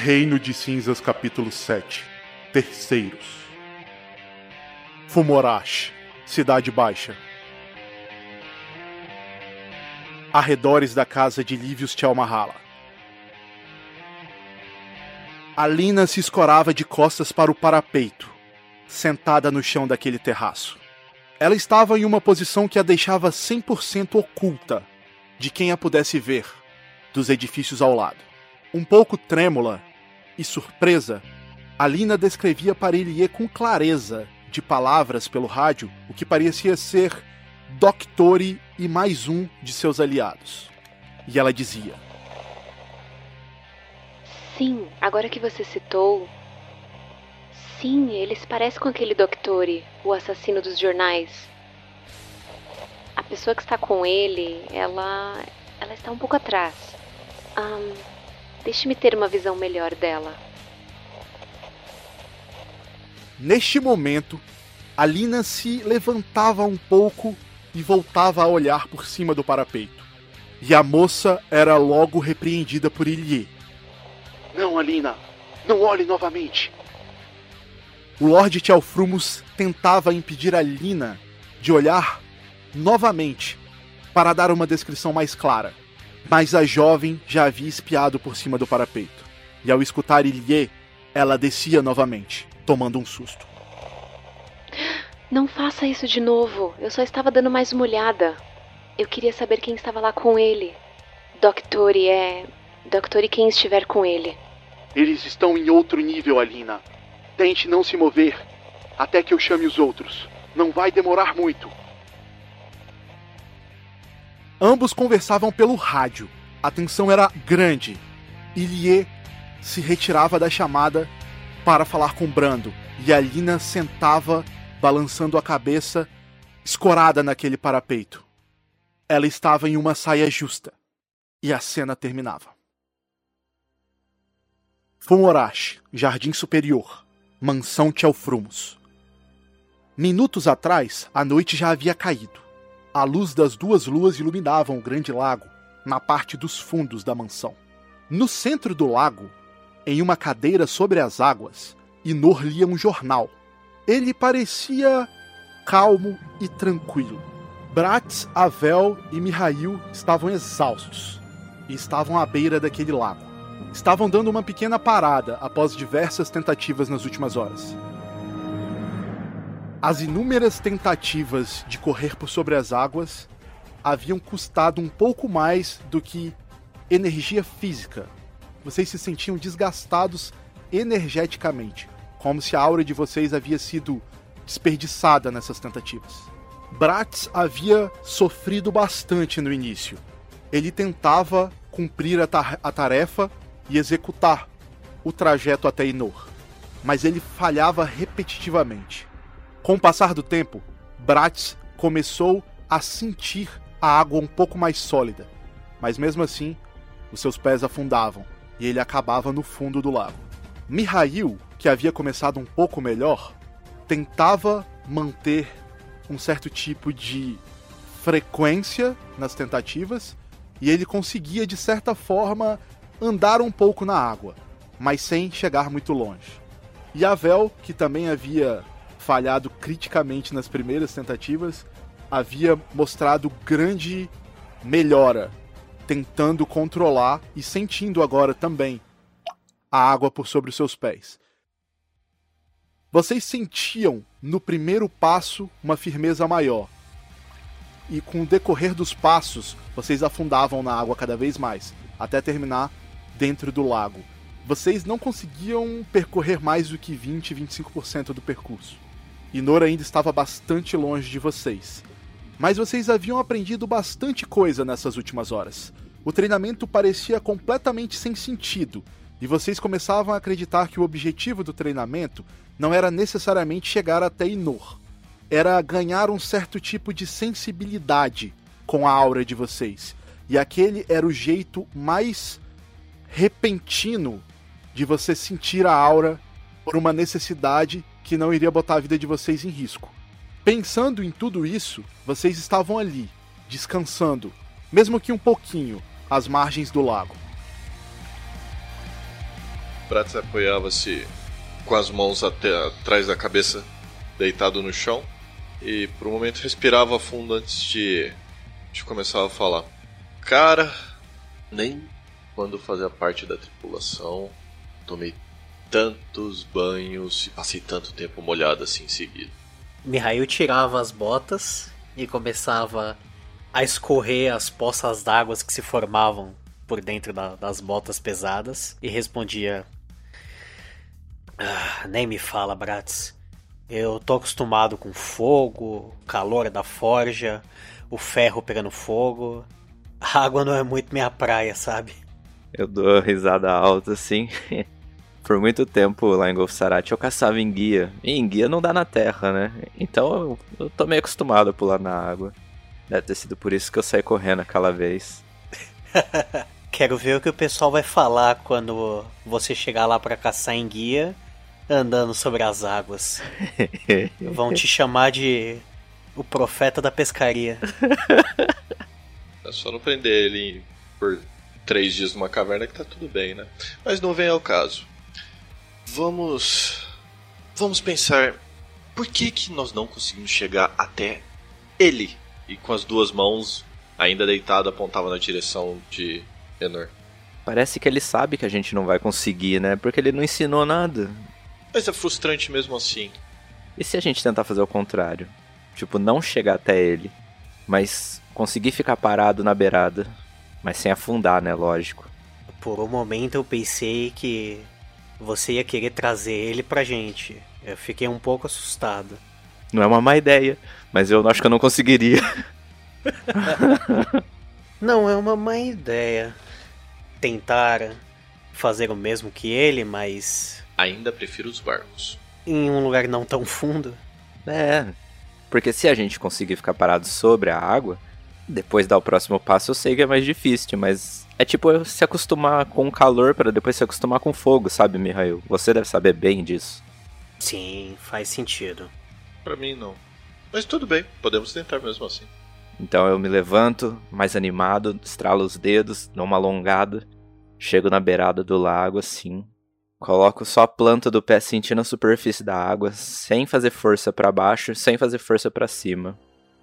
Reino de Cinzas, capítulo 7 Terceiros Fumorash, Cidade Baixa Arredores da casa de Livius Tchelmahala Alina se escorava de costas para o parapeito, sentada no chão daquele terraço. Ela estava em uma posição que a deixava 100% oculta de quem a pudesse ver dos edifícios ao lado. Um pouco trêmula e surpresa, Alina descrevia para Elie com clareza de palavras pelo rádio o que parecia ser Doctori e mais um de seus aliados. E ela dizia: Sim, agora que você citou. Sim, eles parecem com aquele Doctori, o assassino dos jornais. A pessoa que está com ele, ela. ela está um pouco atrás. Um, Deixe-me ter uma visão melhor dela. Neste momento, Alina se levantava um pouco e voltava a olhar por cima do parapeito. E a moça era logo repreendida por Ilie. Não, Alina! Não olhe novamente! O Lorde Tchelfrumos tentava impedir Alina de olhar novamente para dar uma descrição mais clara. Mas a jovem já havia espiado por cima do parapeito. E ao escutar Ilie, ela descia novamente, tomando um susto. Não faça isso de novo. Eu só estava dando mais uma olhada. Eu queria saber quem estava lá com ele. Doctori é. Doctori quem estiver com ele. Eles estão em outro nível, Alina. Tente não se mover até que eu chame os outros. Não vai demorar muito. Ambos conversavam pelo rádio. A tensão era grande. Ilie se retirava da chamada para falar com Brando, e Alina sentava, balançando a cabeça, escorada naquele parapeito. Ela estava em uma saia justa, e a cena terminava. Fumorash, Jardim Superior, Mansão Tchelfrumos. Minutos atrás, a noite já havia caído. A luz das duas luas iluminavam o grande lago na parte dos fundos da mansão. No centro do lago, em uma cadeira sobre as águas, Inor lia um jornal. Ele parecia calmo e tranquilo. Bratz, Avel e Mihail estavam exaustos e estavam à beira daquele lago. Estavam dando uma pequena parada após diversas tentativas nas últimas horas. As inúmeras tentativas de correr por sobre as águas haviam custado um pouco mais do que energia física. Vocês se sentiam desgastados energeticamente, como se a aura de vocês havia sido desperdiçada nessas tentativas. Bratz havia sofrido bastante no início. Ele tentava cumprir a, ta a tarefa e executar o trajeto até Inor, mas ele falhava repetitivamente. Com o passar do tempo, Bratz começou a sentir a água um pouco mais sólida, mas mesmo assim, os seus pés afundavam e ele acabava no fundo do lago. Mihail, que havia começado um pouco melhor, tentava manter um certo tipo de frequência nas tentativas e ele conseguia de certa forma andar um pouco na água, mas sem chegar muito longe. E Avel, que também havia falhado criticamente nas primeiras tentativas, havia mostrado grande melhora, tentando controlar e sentindo agora também a água por sobre os seus pés. Vocês sentiam no primeiro passo uma firmeza maior. E com o decorrer dos passos, vocês afundavam na água cada vez mais, até terminar dentro do lago. Vocês não conseguiam percorrer mais do que 20, 25% do percurso e Nora ainda estava bastante longe de vocês. Mas vocês haviam aprendido bastante coisa nessas últimas horas. O treinamento parecia completamente sem sentido, e vocês começavam a acreditar que o objetivo do treinamento não era necessariamente chegar até Inor. Era ganhar um certo tipo de sensibilidade com a aura de vocês. E aquele era o jeito mais repentino de você sentir a aura por uma necessidade que não iria botar a vida de vocês em risco. Pensando em tudo isso, vocês estavam ali, descansando, mesmo que um pouquinho, às margens do lago. Bratz apoiava-se com as mãos até atrás da cabeça, deitado no chão, e por um momento respirava fundo antes de, de começar a falar. Cara, nem quando fazia parte da tripulação tomei tantos banhos e passei tanto tempo molhado assim em seguida. Mihail tirava as botas e começava a escorrer as poças d'água que se formavam por dentro da, das botas pesadas e respondia: ah, Nem me fala, Bratz. Eu tô acostumado com fogo, calor da forja, o ferro pegando fogo. A água não é muito minha praia, sabe? Eu dou risada alta assim. Por muito tempo lá em Golf Sarat eu caçava em guia. E em guia não dá na terra, né? Então eu, eu tô meio acostumado a pular na água. Deve ter sido por isso que eu saí correndo aquela vez. Quero ver o que o pessoal vai falar quando você chegar lá para caçar em guia, andando sobre as águas. Vão te chamar de o profeta da pescaria. É só não prender ele por três dias numa caverna que tá tudo bem, né? Mas não vem ao caso. Vamos. Vamos pensar. Por que, que nós não conseguimos chegar até ele? E com as duas mãos, ainda deitado, apontava na direção de Enor. Parece que ele sabe que a gente não vai conseguir, né? Porque ele não ensinou nada. Mas é frustrante mesmo assim. E se a gente tentar fazer o contrário? Tipo, não chegar até ele, mas conseguir ficar parado na beirada, mas sem afundar, né? Lógico. Por um momento eu pensei que você ia querer trazer ele pra gente. Eu fiquei um pouco assustado. Não é uma má ideia, mas eu acho que eu não conseguiria. não é uma má ideia. Tentar fazer o mesmo que ele, mas. Ainda prefiro os barcos. Em um lugar não tão fundo. É. Porque se a gente conseguir ficar parado sobre a água, depois dar o próximo passo eu sei que é mais difícil, mas é tipo se acostumar com o calor para depois se acostumar com o fogo, sabe, Mihail? Você deve saber bem disso. Sim, faz sentido. Para mim não. Mas tudo bem, podemos tentar mesmo assim. Então eu me levanto, mais animado, estralo os dedos, dou uma alongada, chego na beirada do lago assim, coloco só a planta do pé sentindo a superfície da água, sem fazer força para baixo, sem fazer força para cima,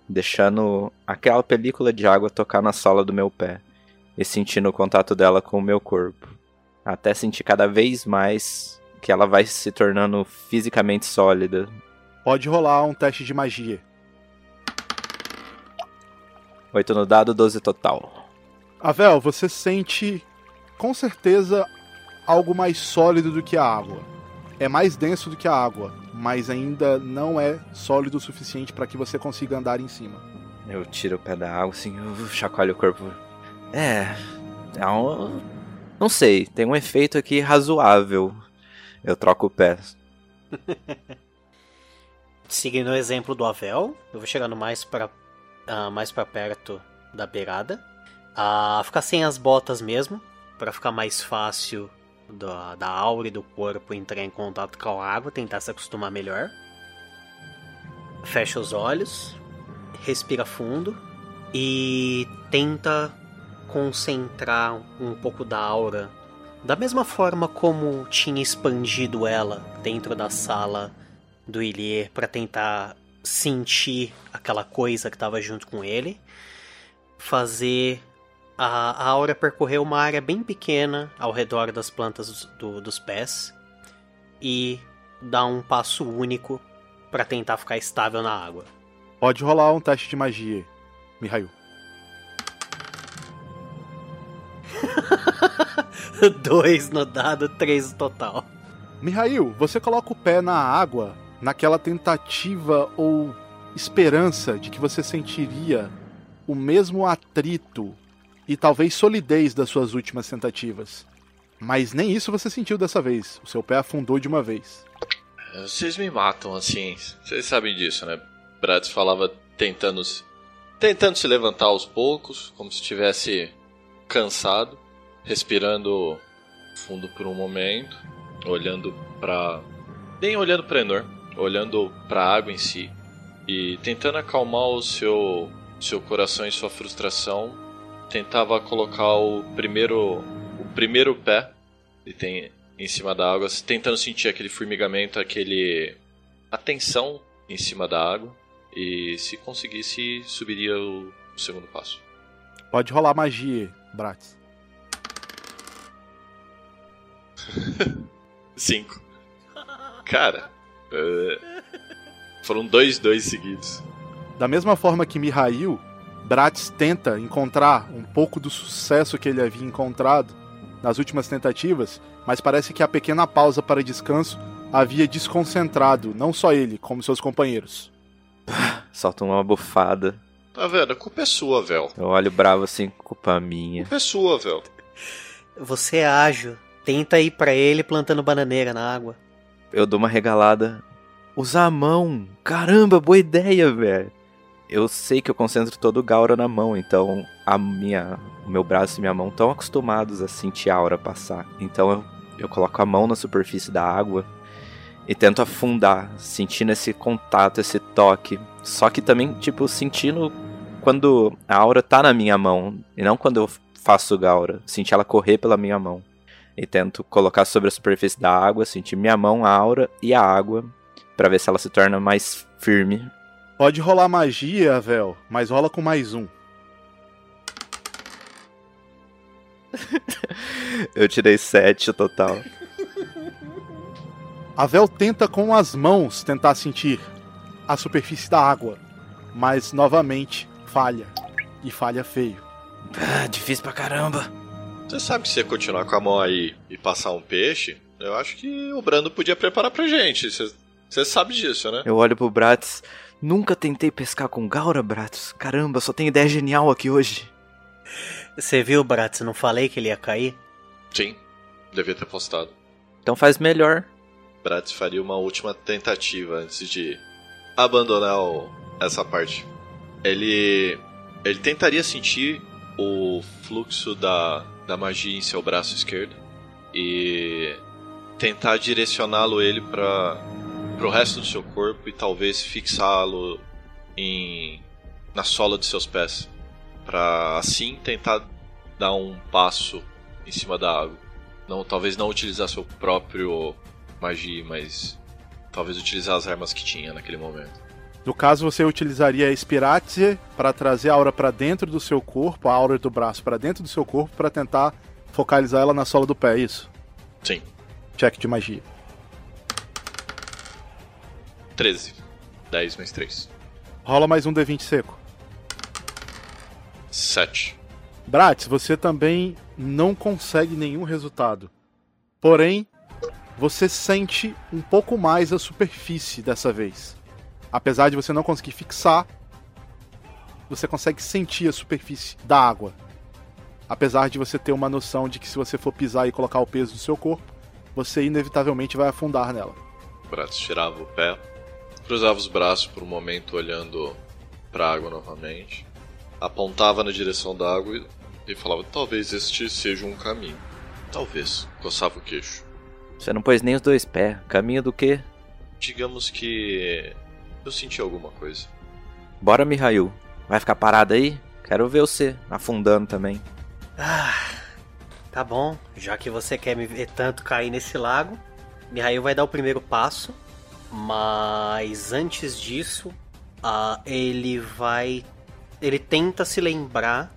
deixando aquela película de água tocar na sola do meu pé e sentindo o contato dela com o meu corpo, até sentir cada vez mais que ela vai se tornando fisicamente sólida. Pode rolar um teste de magia. 8 no dado, 12 total. Avel, você sente com certeza algo mais sólido do que a água. É mais denso do que a água, mas ainda não é sólido o suficiente para que você consiga andar em cima. Eu tiro o pé da água, assim, eu chacoalho o corpo. É. É um. Não sei, tem um efeito aqui razoável. Eu troco o pé. Seguindo o exemplo do Avel, eu vou chegando mais para uh, mais para perto da beirada. Uh, ficar sem as botas mesmo, para ficar mais fácil da, da aura e do corpo entrar em contato com a água, tentar se acostumar melhor. Fecha os olhos, respira fundo e tenta concentrar um pouco da aura. Da mesma forma como tinha expandido ela dentro da sala do Ilier para tentar sentir aquela coisa que estava junto com ele, fazer a, a aura percorrer uma área bem pequena ao redor das plantas do, dos pés e dar um passo único para tentar ficar estável na água. Pode rolar um teste de magia, Mihail. Dois no dado, três no total. Mihail, você coloca o pé na água naquela tentativa ou esperança de que você sentiria o mesmo atrito e talvez solidez das suas últimas tentativas. Mas nem isso você sentiu dessa vez. O seu pé afundou de uma vez. Vocês me matam assim. Vocês sabem disso, né? Bratz falava tentando se, tentando se levantar aos poucos, como se estivesse cansado, respirando fundo por um momento, olhando para nem olhando para Enor, olhando para a água em si e tentando acalmar o seu seu coração e sua frustração, tentava colocar o primeiro o primeiro pé e tem em cima da água, tentando sentir aquele formigamento, aquele. a tensão em cima da água. E se conseguisse, subiria o, o segundo passo. Pode rolar magia, Bratz. Cinco. Cara, eh, foram dois dois seguidos. Da mesma forma que Mihail, Bratz tenta encontrar um pouco do sucesso que ele havia encontrado nas últimas tentativas, mas parece que a pequena pausa para descanso havia desconcentrado não só ele, como seus companheiros. Solta uma bufada. Tá vendo? A culpa é sua, Vel. Eu olho bravo assim, culpa minha. A culpa é sua, Vel. Você é ágil. Tenta ir pra ele plantando bananeira na água. Eu dou uma regalada. Usar a mão. Caramba, boa ideia, velho. Eu sei que eu concentro todo o Gaura na mão, então a minha, o meu braço e minha mão estão acostumados a sentir a aura passar. Então eu, eu coloco a mão na superfície da água e tento afundar, sentindo esse contato, esse toque. Só que também, tipo, sentindo quando a aura tá na minha mão e não quando eu faço Gaura, sentir ela correr pela minha mão. E tento colocar sobre a superfície da água, sentir minha mão, a aura e a água, para ver se ela se torna mais firme. Pode rolar magia, Vel, mas rola com mais um. Eu tirei sete total. A Vel tenta com as mãos tentar sentir a superfície da água, mas novamente falha. E falha feio. Ah, difícil pra caramba. Você sabe que se você continuar com a mão aí e passar um peixe, eu acho que o Brando podia preparar pra gente. Você, você sabe disso, né? Eu olho pro Bratz. Nunca tentei pescar com Gaura, Bratz. Caramba, só tem ideia genial aqui hoje. Você viu, Bratz? Não falei que ele ia cair? Sim, devia ter postado. Então faz melhor. Bratz faria uma última tentativa antes de abandonar o- essa parte. Ele ele tentaria sentir o fluxo da, da magia em seu braço esquerdo e tentar direcioná-lo ele para o resto do seu corpo e talvez fixá-lo em na sola de seus pés para assim tentar dar um passo em cima da água. Não, talvez não utilizar seu próprio magia, mas talvez utilizar as armas que tinha naquele momento. No caso, você utilizaria a Spiratze para trazer a aura para dentro do seu corpo, a aura do braço para dentro do seu corpo, para tentar focalizar ela na sola do pé, é isso? Sim, Check de magia. 13. 10 mais 3. Rola mais um D20 seco. 7. Bratz, você também não consegue nenhum resultado. Porém, você sente um pouco mais a superfície dessa vez. Apesar de você não conseguir fixar, você consegue sentir a superfície da água. Apesar de você ter uma noção de que se você for pisar e colocar o peso do seu corpo, você inevitavelmente vai afundar nela. Bratz tirava o pé, cruzava os braços por um momento olhando para a água novamente, apontava na direção da água e, e falava: Talvez este seja um caminho. Talvez. Coçava o queixo. Você não pôs nem os dois pés. Caminho do quê? Digamos que eu senti alguma coisa. Bora, Mihail. Vai ficar parado aí? Quero ver você afundando também. Ah, tá bom. Já que você quer me ver tanto cair nesse lago, Mihail vai dar o primeiro passo. Mas antes disso, ah, ele vai. Ele tenta se lembrar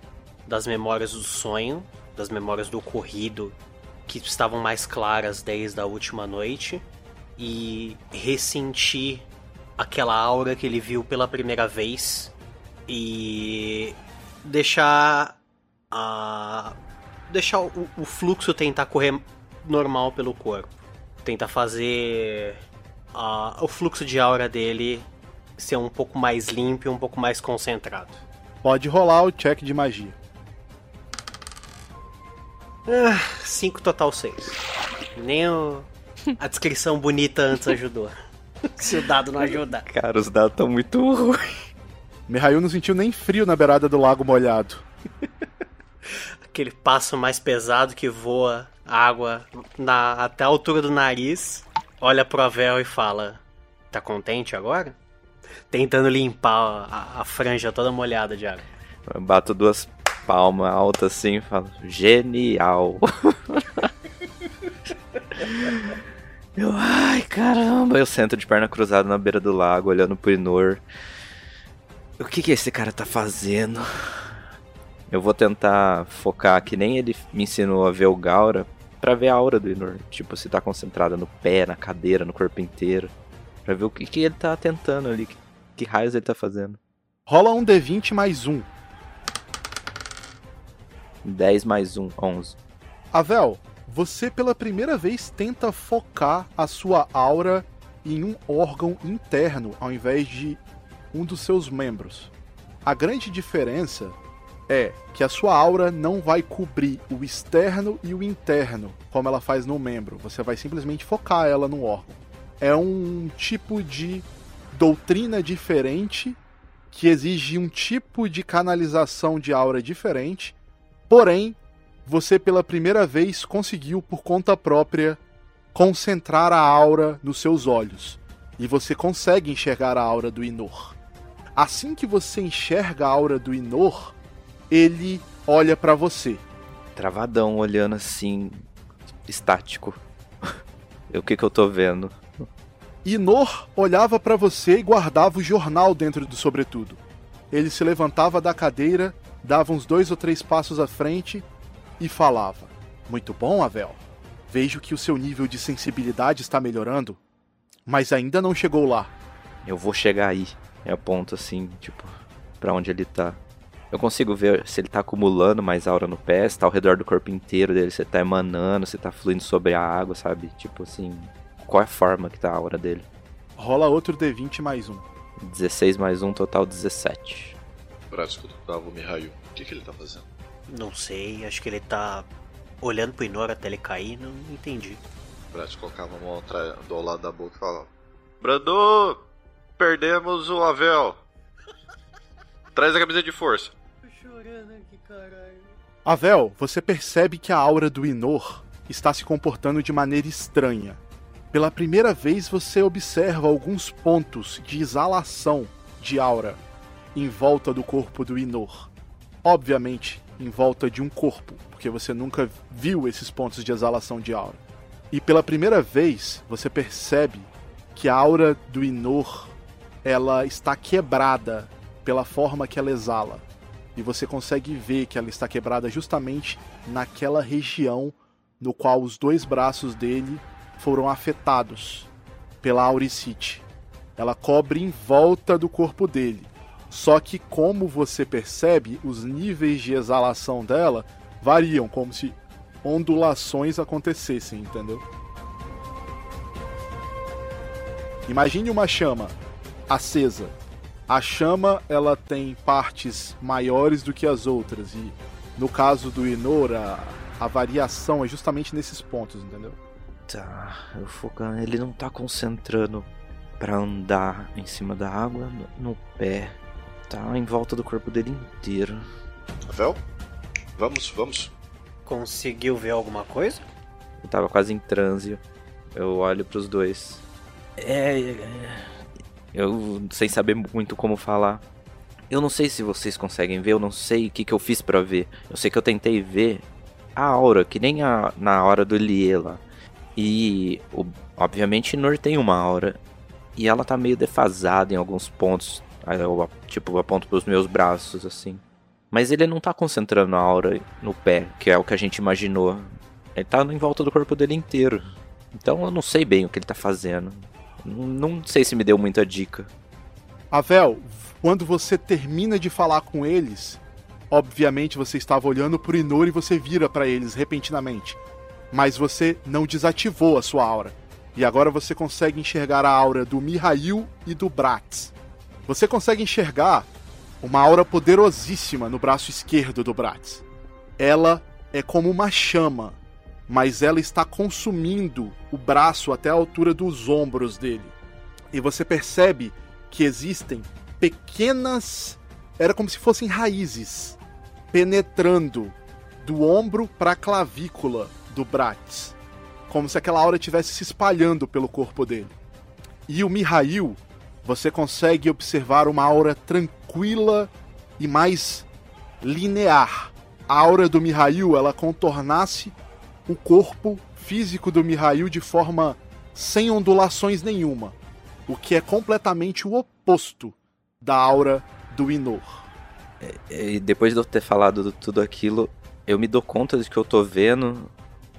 das memórias do sonho, das memórias do ocorrido que estavam mais claras desde a última noite e ressentir aquela aura que ele viu pela primeira vez e deixar a deixar o, o fluxo tentar correr normal pelo corpo, tentar fazer a- o fluxo de aura dele ser um pouco mais limpo e um pouco mais concentrado. Pode rolar o check de magia. 5 total 6. Nem o- a descrição bonita antes ajudou. Se o dado não ajuda. Cara, os dados estão muito ruins. Mihail não sentiu nem frio na beirada do lago molhado. Aquele passo mais pesado que voa água na, até a altura do nariz, olha pro Avel e fala: Tá contente agora? Tentando limpar a, a franja toda molhada de água. Eu bato duas palmas altas assim e falo: Genial. Eu, ai caramba, eu sento de perna cruzada na beira do lago, olhando pro Inor. O que que esse cara tá fazendo? Eu vou tentar focar que nem ele me ensinou a ver o Gaura pra ver a aura do Inor. Tipo, se tá concentrada no pé, na cadeira, no corpo inteiro. Pra ver o que, que ele tá tentando ali. Que, que raios ele tá fazendo. Rola um D20 mais um. 10 mais 1, 11. Avel, você pela primeira vez tenta focar a sua aura em um órgão interno ao invés de um dos seus membros. A grande diferença é que a sua aura não vai cobrir o externo e o interno, como ela faz no membro. Você vai simplesmente focar ela no órgão. É um tipo de doutrina diferente que exige um tipo de canalização de aura diferente. Porém, você pela primeira vez conseguiu por conta própria concentrar a aura nos seus olhos. E você consegue enxergar a aura do Inor. Assim que você enxerga a aura do Inor, ele olha para você. Travadão, olhando assim, estático. o que que eu tô vendo? Inor olhava para você e guardava o jornal dentro do sobretudo. Ele se levantava da cadeira, dava uns dois ou três passos à frente e falava: Muito bom, Avel. Vejo que o seu nível de sensibilidade está melhorando, mas ainda não chegou lá. Eu vou chegar aí. É ponto assim, tipo, para onde ele tá. Eu consigo ver se ele tá acumulando mais aura no pé, se tá ao redor do corpo inteiro dele, se tá emanando, se tá fluindo sobre a água, sabe? Tipo assim, qual é a forma que tá a aura dele? Rola outro D20 mais um. 16 mais um, total 17. Braço escuta o Mihail. O que, que ele tá fazendo? Não sei, acho que ele tá olhando pro Inor até ele cair, não entendi. Brat colocava a mão do lado da boca e falava: Brando, perdemos o Avel. Traz a camisa de força. Tô chorando aqui, caralho. Avel, você percebe que a aura do Inor está se comportando de maneira estranha. Pela primeira vez você observa alguns pontos de exalação de aura em volta do corpo do Inor. Obviamente, em volta de um corpo, porque você nunca viu esses pontos de exalação de aura. E pela primeira vez, você percebe que a aura do Inor ela está quebrada pela forma que ela exala. E você consegue ver que ela está quebrada justamente naquela região no qual os dois braços dele foram afetados pela auricite. Ela cobre em volta do corpo dele. Só que, como você percebe, os níveis de exalação dela variam, como se ondulações acontecessem, entendeu? Imagine uma chama acesa. A chama ela tem partes maiores do que as outras e no caso do Inor a, a variação é justamente nesses pontos, entendeu? Tá, eu focando, ele não tá concentrando para andar em cima da água no, no pé. Tá em volta do corpo dele inteiro. Vel? Vamos, vamos. Conseguiu ver alguma coisa? Eu tava quase em transe. Eu olho pros dois. É, é. Eu sem saber muito como falar. Eu não sei se vocês conseguem ver, eu não sei o que, que eu fiz para ver. Eu sei que eu tentei ver a aura, que nem a, na hora do Liela. E o, obviamente Nur tem uma aura. E ela tá meio defasada em alguns pontos. Aí eu, tipo, aponto pros meus braços, assim. Mas ele não tá concentrando a aura no pé, que é o que a gente imaginou. Ele tá em volta do corpo dele inteiro. Então eu não sei bem o que ele tá fazendo. Não sei se me deu muita dica. Avel, quando você termina de falar com eles, obviamente você estava olhando pro Inor e você vira para eles repentinamente. Mas você não desativou a sua aura. E agora você consegue enxergar a aura do Mihail e do Bratz. Você consegue enxergar uma aura poderosíssima no braço esquerdo do Bratz. Ela é como uma chama mas ela está consumindo o braço até a altura dos ombros dele. E você percebe que existem pequenas. Era como se fossem raízes penetrando do ombro para a clavícula do Bratz. Como se aquela aura estivesse se espalhando pelo corpo dele. E o Mihail, você consegue observar uma aura tranquila e mais linear. A aura do Mihail, ela contornasse o corpo físico do Mihail de forma sem ondulações nenhuma, o que é completamente o oposto da aura do Inor. E depois de eu ter falado tudo aquilo, eu me dou conta de que eu tô vendo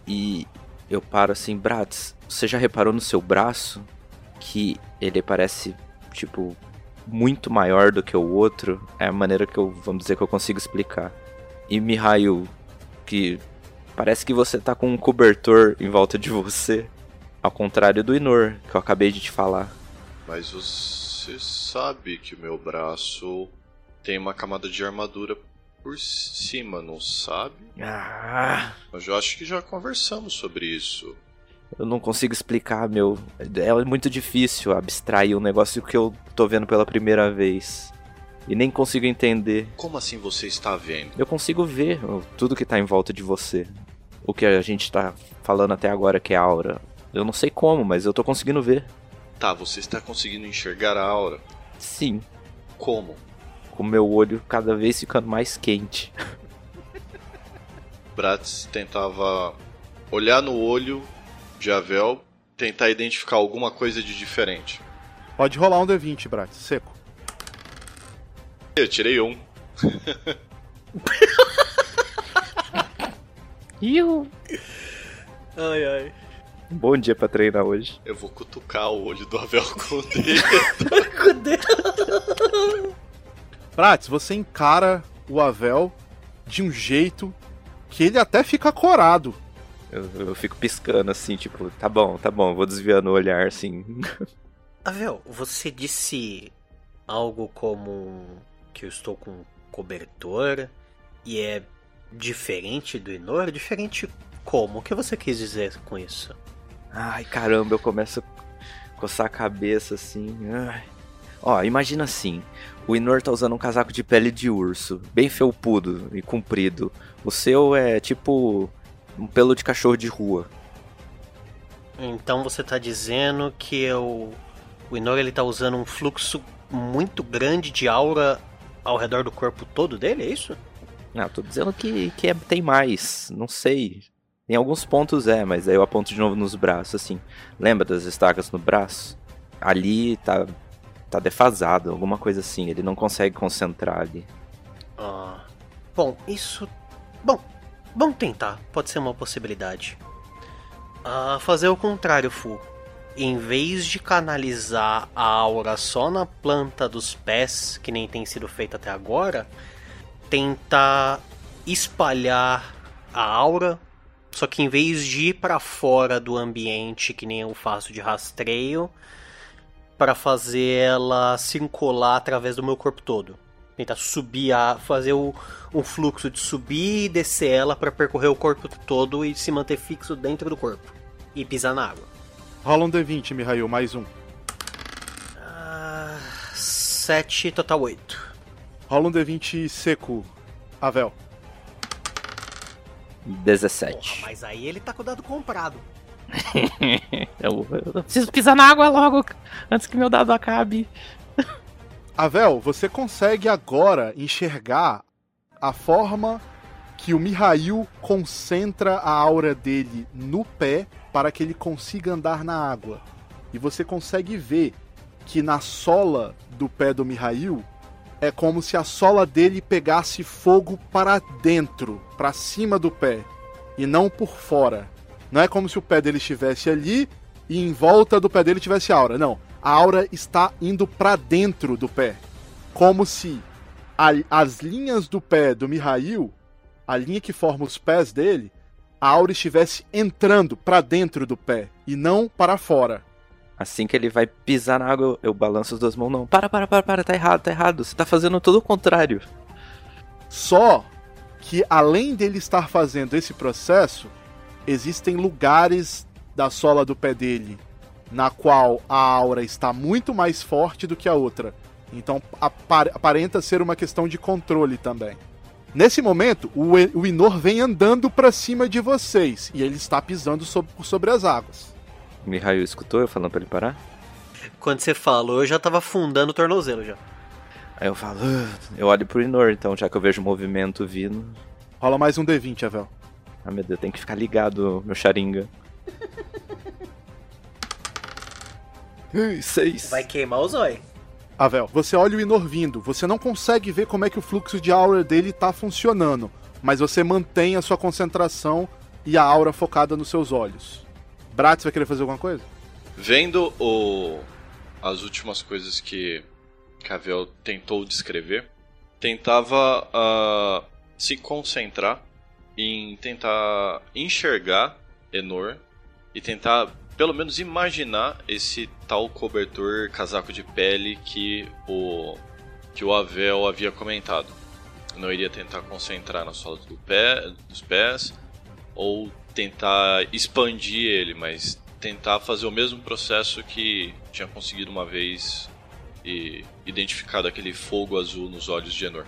e eu paro assim, Bratz, você já reparou no seu braço que ele parece, tipo, muito maior do que o outro? É a maneira que eu, vamos dizer, que eu consigo explicar. E Mihail, que parece que você tá com um cobertor em volta de você, ao contrário do Inor, que eu acabei de te falar. Mas você sabe que o meu braço tem uma camada de armadura por cima, não sabe? Ah, Mas eu acho que já conversamos sobre isso. Eu não consigo explicar, meu. É muito difícil abstrair um negócio que eu tô vendo pela primeira vez. E nem consigo entender. Como assim você está vendo? Eu consigo ver tudo que tá em volta de você. O que a gente tá falando até agora que é aura. Eu não sei como, mas eu tô conseguindo ver. Tá, você está conseguindo enxergar a aura. Sim, Como? com meu olho cada vez ficando mais quente. Bratz tentava olhar no olho de Avel, tentar identificar alguma coisa de diferente. Pode rolar um D20, Brat, seco. Eu tirei um. Ai, ai. Um bom dia pra treinar hoje. Eu vou cutucar o olho do Avel com o dedo. Bratz, você encara o Avel de um jeito que ele até fica corado. Eu, eu fico piscando assim, tipo, tá bom, tá bom, vou desviando o olhar assim. Avel, você disse algo como que eu estou com cobertor e é diferente do Inor? Diferente como? O que você quis dizer com isso? Ai, caramba, eu começo a coçar a cabeça assim. Ai. Ó, imagina assim: o Inor tá usando um casaco de pele de urso, bem felpudo e comprido. O seu é tipo um pelo de cachorro de rua. Então você tá dizendo que o Inor ele tá usando um fluxo muito grande de aura ao redor do corpo todo dele, é isso? Não, tô dizendo que, que é- tem mais, não sei. Em alguns pontos é, mas aí eu aponto de novo nos braços, assim. Lembra das estacas no braço? Ali tá, tá defasado, alguma coisa assim. Ele não consegue concentrar ali. Ah, bom, isso. Bom, vamos tentar. Pode ser uma possibilidade. Ah, fazer o contrário, Fu. Em vez de canalizar a aura só na planta dos pés, que nem tem sido feito até agora, tentar espalhar a aura, só que em vez de ir para fora do ambiente, que nem eu faço de rastreio, para fazer ela circular através do meu corpo todo tentar subir a fazer o, um fluxo de subir e descer ela para percorrer o corpo todo e se manter fixo dentro do corpo e pisar na água. Rola um D20, Mihail, mais um. Ah, 7 total 8. Rola um D20 seco, Avel. 17. mas aí ele tá com o dado comprado. Eu, eu preciso pisar na água logo, antes que meu dado acabe. Avel, você consegue agora enxergar a forma que o Mihail concentra a aura dele no pé para que ele consiga andar na água. E você consegue ver que na sola do pé do Mihail é como se a sola dele pegasse fogo para dentro, para cima do pé, e não por fora. Não é como se o pé dele estivesse ali e em volta do pé dele tivesse aura. Não. A aura está indo para dentro do pé. Como se a- as linhas do pé do Mihail, a linha que forma os pés dele, a aura estivesse entrando para dentro do pé e não para fora. Assim que ele vai pisar na água, eu, balanço as duas mãos. Não, para, para, para, para, tá errado, tá errado. Você tá fazendo tudo o contrário. Só que além dele estar fazendo esse processo, existem lugares da sola do pé dele na qual a aura está muito mais forte do que a outra. Então apar- aparenta ser uma questão de controle também. Nesse momento, o, E- o Inor vem andando para cima de vocês e ele está pisando sob- sobre as águas. O Mihail escutou eu falando pra ele parar? Quando você falou, eu já tava afundando o tornozelo já. Aí eu falo, "Ah", eu olho pro Inor, então, já que eu vejo o movimento vindo. Rola mais um D20, Avel. Ah, meu Deus, tem que ficar ligado, meu Sharingan. Seis. Vai queimar o zóio. Avel, você olha o Inor vindo. Você não consegue ver como é que o fluxo de aura dele tá funcionando, mas você mantém a sua concentração e a aura focada nos seus olhos. Bratz vai querer fazer alguma coisa? Vendo o... as últimas coisas que Cavel tentou descrever, tentava ah, se concentrar em tentar enxergar Enor e tentar pelo menos imaginar esse tal cobertor casaco de pele que o que o Avel havia comentado. Não iria tentar concentrar na sola do pé, dos pés ou tentar expandir ele, mas tentar fazer o mesmo processo que tinha conseguido uma vez e identificado aquele fogo azul nos olhos de Enor.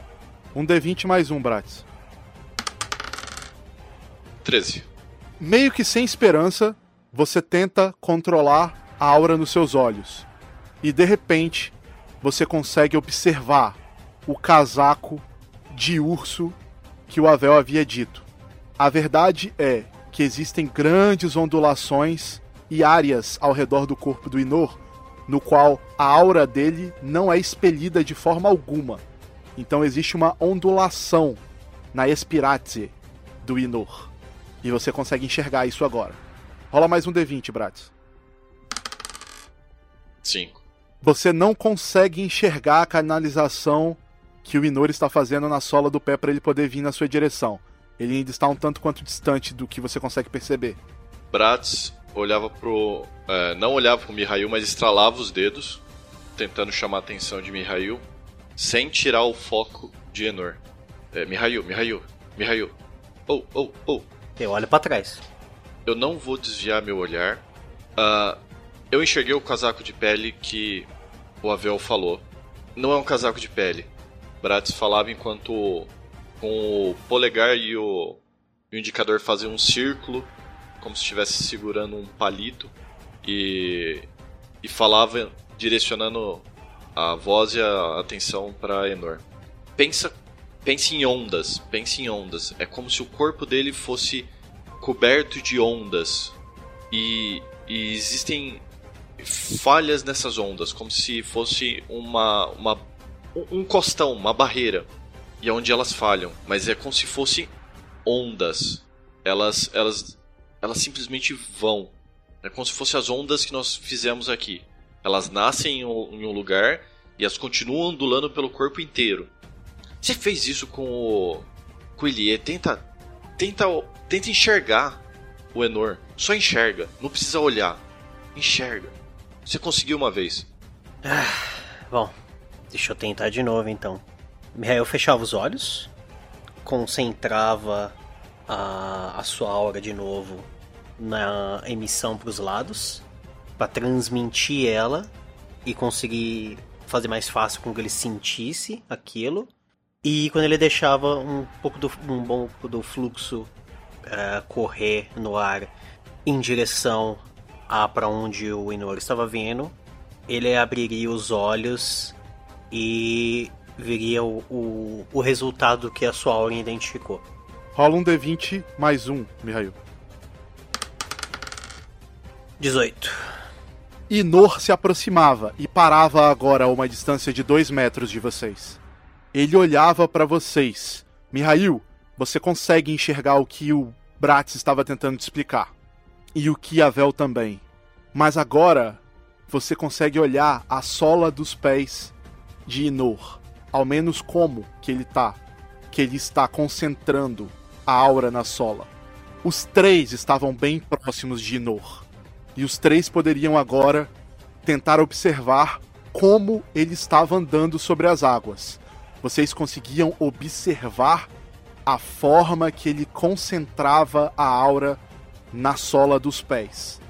Um D20 mais um, Bratz. 13. Meio que sem esperança, você tenta controlar a aura nos seus olhos. E de repente, você consegue observar o casaco de urso que o Avel havia dito. A verdade é que existem grandes ondulações e áreas ao redor do corpo do Inor, no qual a aura dele não é expelida de forma alguma. Então existe uma ondulação na espiratze do Inor. E você consegue enxergar isso agora. Rola mais um D20, Bratz. 5. Você não consegue enxergar a canalização que o Inor está fazendo na sola do pé para ele poder vir na sua direção. Ele ainda está um tanto quanto distante do que você consegue perceber. Bratz olhava pro. é, não olhava pro Mihail, mas estralava os dedos, tentando chamar a atenção de Mihail, sem tirar o foco de Enor. É, Mihail, Mihail, Mihail. Oh, oh, oh. Eu olho pra trás. Eu não vou desviar meu olhar. Ah, eu enxerguei o casaco de pele que o Avel falou. Não é um casaco de pele. Bratz falava enquanto com o polegar e o, e o indicador faziam um círculo, como se estivesse segurando um palito, e, e falava direcionando a voz e a atenção para Enor. Pensa, pense em ondas, pense em ondas. É como se o corpo dele fosse coberto de ondas e, e existem falhas nessas ondas, como se fosse uma, uma um- costão, uma barreira, e é onde elas falham, mas é como se fossem ondas. Elas elas elas simplesmente vão. É como se fossem as ondas que nós fizemos aqui. Elas nascem em um, lugar e elas continuam ondulando pelo corpo inteiro. Você fez isso com o com tenta tenta tenta enxergar o Enor. Só enxerga, não precisa olhar. Enxerga. Você conseguiu uma vez. Bom, deixa eu tentar de novo então. Mihail fechava os olhos, concentrava a, a sua aura de novo na emissão para os lados, para transmitir ela e conseguir fazer mais fácil com que ele sentisse aquilo. E quando ele deixava um pouco do, um pouco do fluxo eh, correr no ar em direção a para onde o Inor estava vindo, ele abriria os olhos e veria o, o, o resultado que a sua aura identificou. Rola um D20 mais um, Mihail. 18. Inor se aproximava e parava agora a uma distância de dois metros de vocês. Ele olhava para vocês. Mihail, você consegue enxergar o que o Bratz estava tentando te explicar. E o que Avel também. Mas agora você consegue olhar a sola dos pés de Inor. Ao menos como que ele tá. Que ele está concentrando a aura na sola. Os três estavam bem próximos de Inor. E os três poderiam agora tentar observar como ele estava andando sobre as águas. Vocês conseguiam observar a forma que ele concentrava a aura na sola dos pés.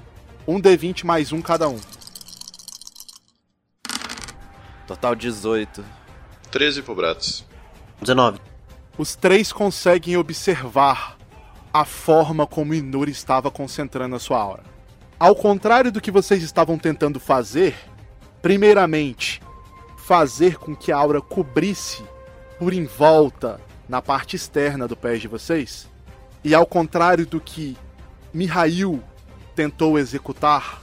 Um D20 mais um cada um. Total 18. 13 pro Bratz. 19. Os três conseguem observar a forma como Inuri estava concentrando a sua aura. Ao contrário do que vocês estavam tentando fazer, primeiramente, fazer com que a aura cobrisse por em volta na parte externa do pé de vocês, E ao contrário do que Mihail tentou executar,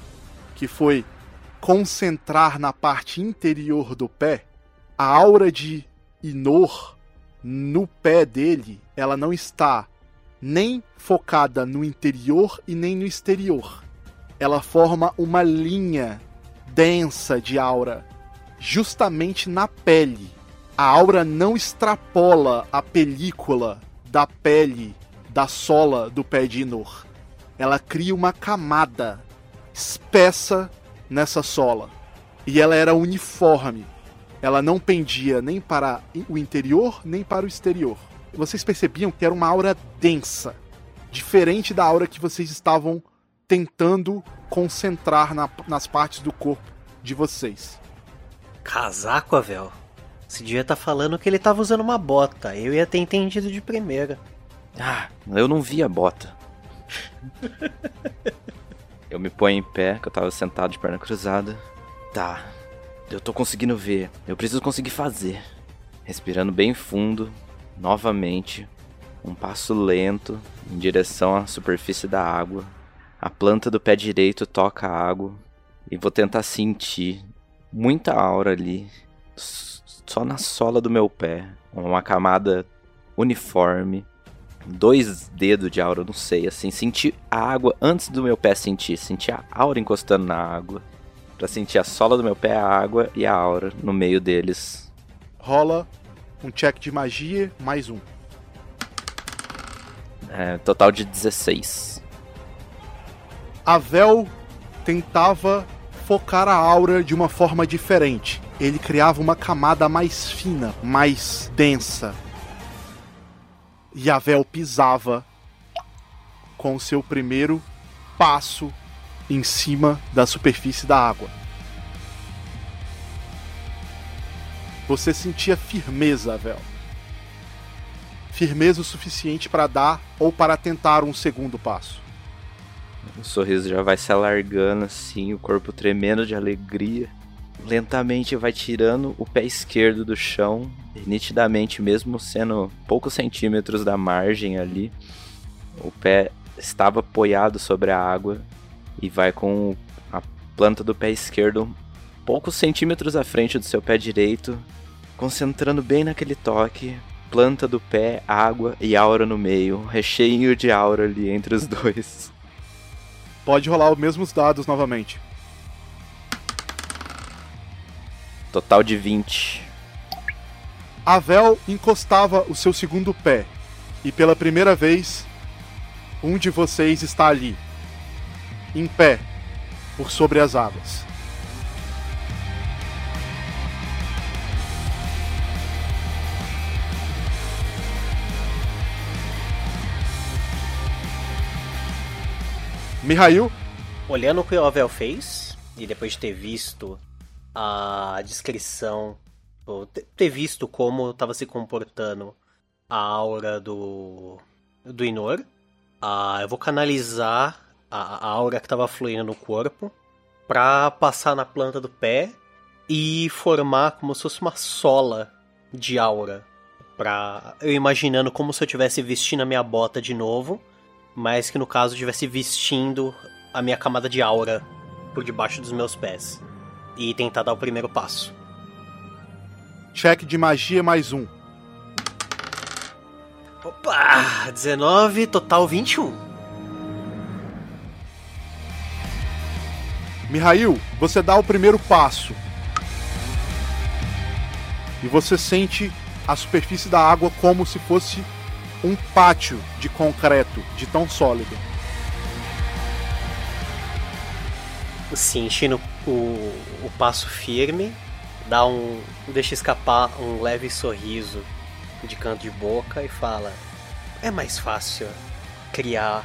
que foi concentrar na parte interior do pé, a aura de Inor no pé dele, ela não está nem focada no interior e nem no exterior. Ela forma uma linha densa de aura justamente na pele. A aura não extrapola a película da pele da sola do pé de Inor. Ela cria uma camada espessa nessa sola. E ela era uniforme. Ela não pendia nem para o interior nem para o exterior. Vocês percebiam que era uma aura densa, diferente da aura que vocês estavam tentando concentrar na, nas partes do corpo de vocês. Casaco, Avel. Esse dia tá falando que ele tava usando uma bota. Eu ia ter entendido de primeira. Ah, eu não vi a bota. eu me ponho em pé, que eu tava sentado de perna cruzada. Tá, eu tô conseguindo ver. Eu preciso conseguir fazer. Respirando bem fundo, novamente. Um passo lento em direção à superfície da água. A planta do pé direito toca a água. E vou tentar sentir muita aura ali. Só na sola do meu pé. Uma camada uniforme dois dedos de aura, não sei, assim, sentir a água antes do meu pé sentir, sentir a aura encostando na água, para sentir a sola do meu pé, a água e a aura no meio deles. Rola um check de magia mais um. É, total de 16. A Vel tentava focar a aura de uma forma diferente. Ele criava uma camada mais fina, mais densa, Yavel pisava com o seu primeiro passo em cima da superfície da água. Você sentia firmeza, Avel. Firmeza o suficiente para dar ou para tentar um segundo passo. O sorriso já vai se alargando assim, o corpo tremendo de alegria lentamente vai tirando o pé esquerdo do chão, nitidamente, mesmo sendo poucos centímetros da margem ali, o pé estava apoiado sobre a água e vai com a planta do pé esquerdo poucos centímetros à frente do seu pé direito, concentrando bem naquele toque, planta do pé, água e aura no meio, recheio de aura ali entre os dois. Pode rolar os mesmos dados novamente. Total de 20. Avel encostava o seu segundo pé. E pela primeira vez, um de vocês está ali, em pé, por sobre as águas. Mihail. Olhando o que o Avel fez, e depois de ter visto a descrição, ter visto como estava se comportando a aura do, do Inor. Ah, eu vou canalizar a, a aura que estava fluindo no corpo para passar na planta do pé e formar como se fosse uma sola de aura. Pra, eu imaginando como se eu estivesse vestindo a minha bota de novo, mas que no caso eu estivesse vestindo a minha camada de aura por debaixo dos meus pés e tentar dar o primeiro passo. Cheque de magia mais um. Opa! 19, total 21. Mihail, você dá o primeiro passo. E você sente a superfície da água como se fosse um pátio de concreto, de tão sólido. Sentindo o, o passo firme, dá um. deixa escapar um leve sorriso de canto de boca e fala: É mais fácil criar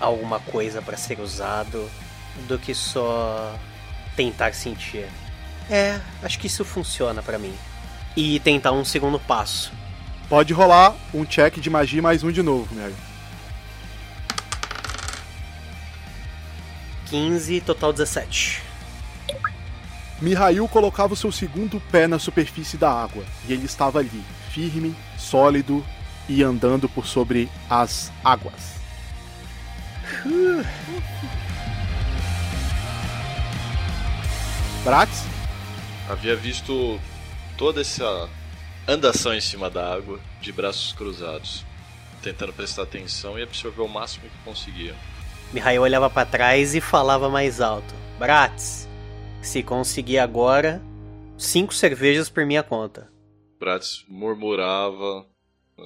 alguma coisa para ser usado do que só tentar sentir. É, acho que isso funciona para mim. E tentar um segundo passo. Pode rolar um check de magia mais um de novo, Mary. 15, total 17. Mihail colocava o seu segundo pé na superfície da água, e ele estava ali, firme, sólido, e andando por sobre as águas. Brax? Havia visto toda essa andação em cima da água, de braços cruzados, tentando prestar atenção e absorver o máximo que conseguia. Mihail olhava para trás e falava mais alto: Bratz, se conseguir agora, cinco cervejas por minha conta. Bratz murmurava: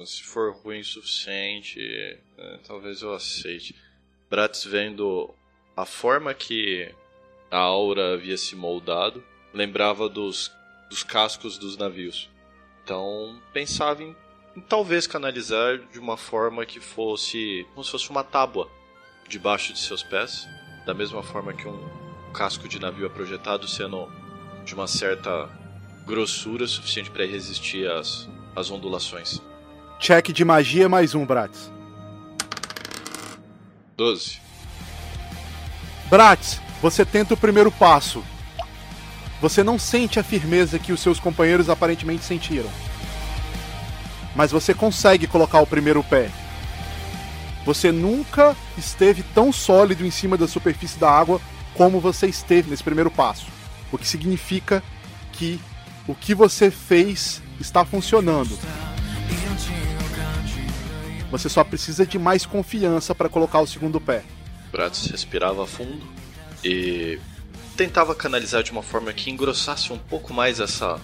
se for ruim o suficiente, é, talvez eu aceite. Bratz vendo a forma que a aura havia se moldado, lembrava dos, dos cascos dos navios. Então pensava em, em, talvez canalizar de uma forma que fosse como se fosse uma tábua debaixo de seus pés, da mesma forma que um casco de navio é projetado, sendo de uma certa grossura suficiente para resistir às, às ondulações. Check de magia mais um, Bratz. 12. Bratz, você tenta o primeiro passo. Você não sente a firmeza que os seus companheiros aparentemente sentiram. Mas você consegue colocar o primeiro pé. Você nunca esteve tão sólido em cima da superfície da água como você esteve nesse primeiro passo. O que significa que o que você fez está funcionando. Você só precisa de mais confiança para colocar o segundo pé. Bratis respirava fundo e tentava canalizar de uma forma que engrossasse um pouco mais essa,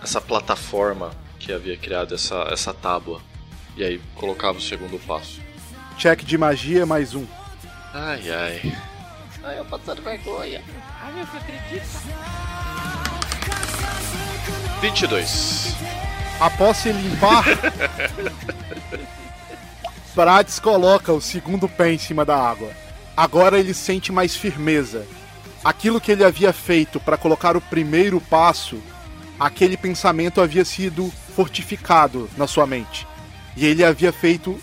essa plataforma que havia criado, essa, essa tábua. E aí colocava o segundo passo. Check de magia mais um. Ai ai. Ai, eu passando vergonha. Ai, eu acredito. 22. Após se limpar, Prates coloca o segundo pé em cima da água. Agora ele sente mais firmeza. Aquilo que ele havia feito para colocar o primeiro passo, aquele pensamento havia sido fortificado na sua mente. E ele havia feito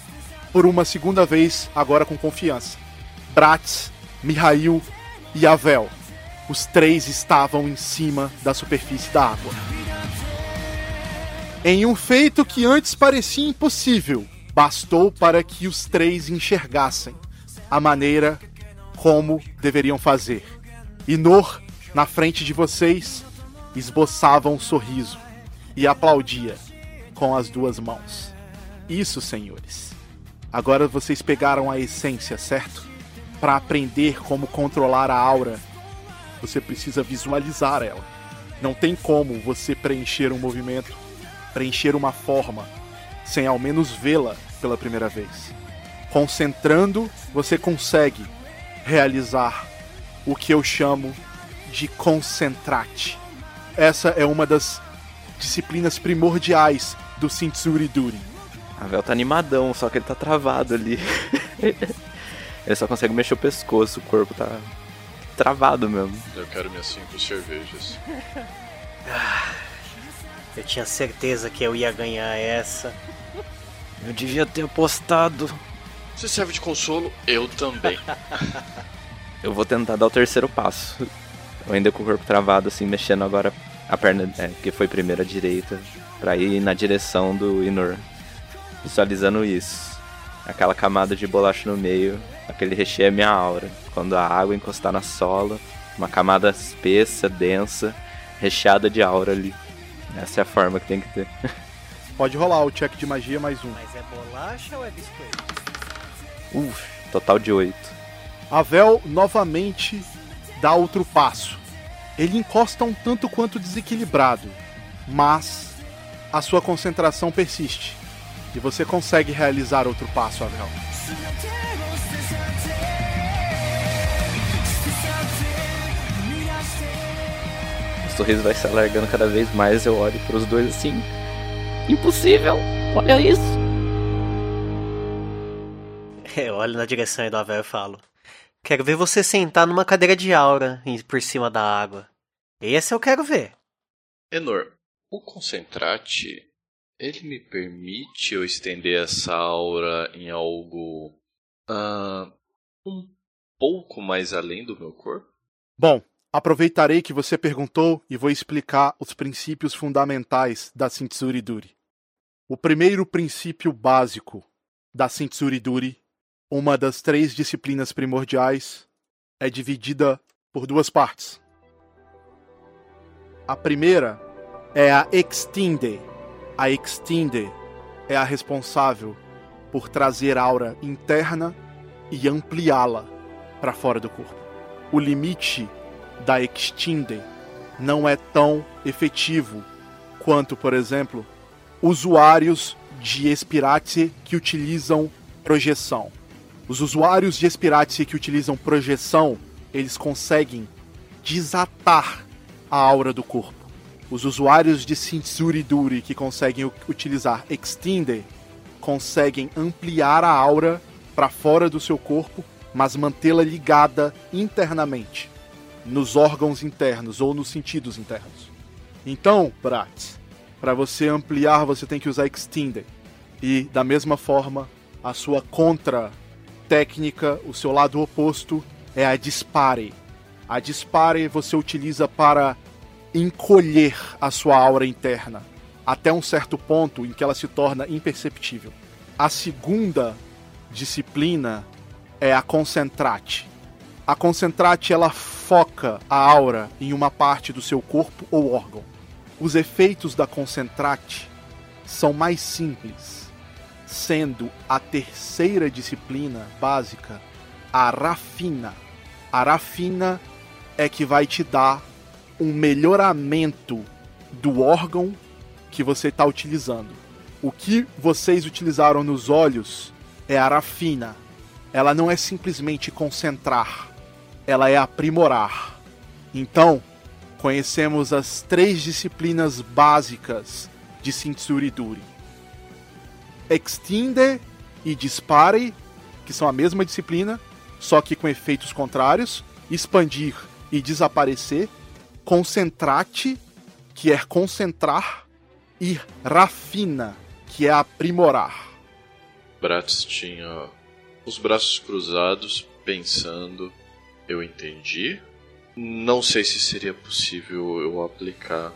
por uma segunda vez, agora com confiança. Bratz, Mihail e Avel. Os três estavam em cima da superfície da água. Em um feito que antes parecia impossível, bastou para que os três enxergassem a maneira como deveriam fazer. E Nor, na frente de vocês, esboçava um sorriso e aplaudia com as duas mãos. Isso, senhores. Agora vocês pegaram a essência, certo? Para aprender como controlar a aura, você precisa visualizar ela. Não tem como você preencher um movimento, preencher uma forma, sem ao menos vê-la pela primeira vez. Concentrando, você consegue realizar o que eu chamo de concentrate. Essa é uma das disciplinas primordiais do Sintsuri Duri. A Vel tá animadão, só que ele tá travado ali. ele só consegue mexer o pescoço, o corpo tá travado mesmo. Eu quero minhas cinco cervejas. Eu tinha certeza que eu ia ganhar essa. Eu devia ter apostado. Se serve de consolo, eu também. eu vou tentar dar o terceiro passo. Eu ainda com o corpo travado, assim, mexendo agora a perna é, que foi primeiro à direita, para ir na direção do Inor. Visualizando isso. Aquela camada de bolacha no meio, aquele recheio é minha aura. Quando a água encostar na sola, uma camada espessa, densa, recheada de aura ali. Essa é a forma que tem que ter. Pode rolar o check de magia mais um. Mas é bolacha ou é biscoito? Uf, total de 8. Avel novamente dá outro passo. Ele encosta um tanto quanto desequilibrado, mas a sua concentração persiste. E você consegue realizar outro passo, Avel. Sorriso vai se alargando cada vez mais. Eu olho para os dois assim. Impossível! Olha isso! Eu olho na direção do Avel e falo: Quero ver você sentar numa cadeira de aura por cima da água. Esse eu quero ver. Enor, o concentrate, ele me permite eu estender essa aura em algo uh, um pouco mais além do meu corpo? Bom, aproveitarei que você perguntou e vou explicar os princípios fundamentais da Sintsuri Duri. O primeiro princípio básico da Sintsuriduri, uma das três disciplinas primordiais, é dividida por duas partes. A primeira é a Extinde. A Extinde é a responsável por trazer aura interna e ampliá-la para fora do corpo. O limite da Extinde não é tão efetivo quanto, por exemplo, usuários de Espirate que utilizam projeção. Os usuários de Espirate que utilizam projeção, eles conseguem desatar a aura do corpo. Os usuários de Shinsuriduri que conseguem utilizar Extender conseguem ampliar a aura para fora do seu corpo, mas mantê-la ligada internamente, nos órgãos internos ou nos sentidos internos. Então, Brat, para você ampliar, você tem que usar Extender. E da mesma forma, a sua contra técnica, o seu lado oposto é a Dispare. A Dispare você utiliza para encolher a sua aura interna até um certo ponto em que ela se torna imperceptível. A segunda disciplina é a Concentrate. A Concentrate ela foca a aura em uma parte do seu corpo ou órgão. Os efeitos da Concentrate são mais simples, sendo a terceira disciplina básica a Rafina. A Rafina é que vai te dar um melhoramento do órgão que você está utilizando. O que vocês utilizaram nos olhos é a Rafina. Ela não é simplesmente concentrar, ela é aprimorar. Então, conhecemos as três disciplinas básicas de Shinsuriduri. Extinde e Dispare, que são a mesma disciplina, só que com efeitos contrários. Expandir e desaparecer. Concentrate, que é concentrar. E Rafina, que é aprimorar. Bratz tinha os braços cruzados, pensando. Eu entendi. Não sei se seria possível eu aplicar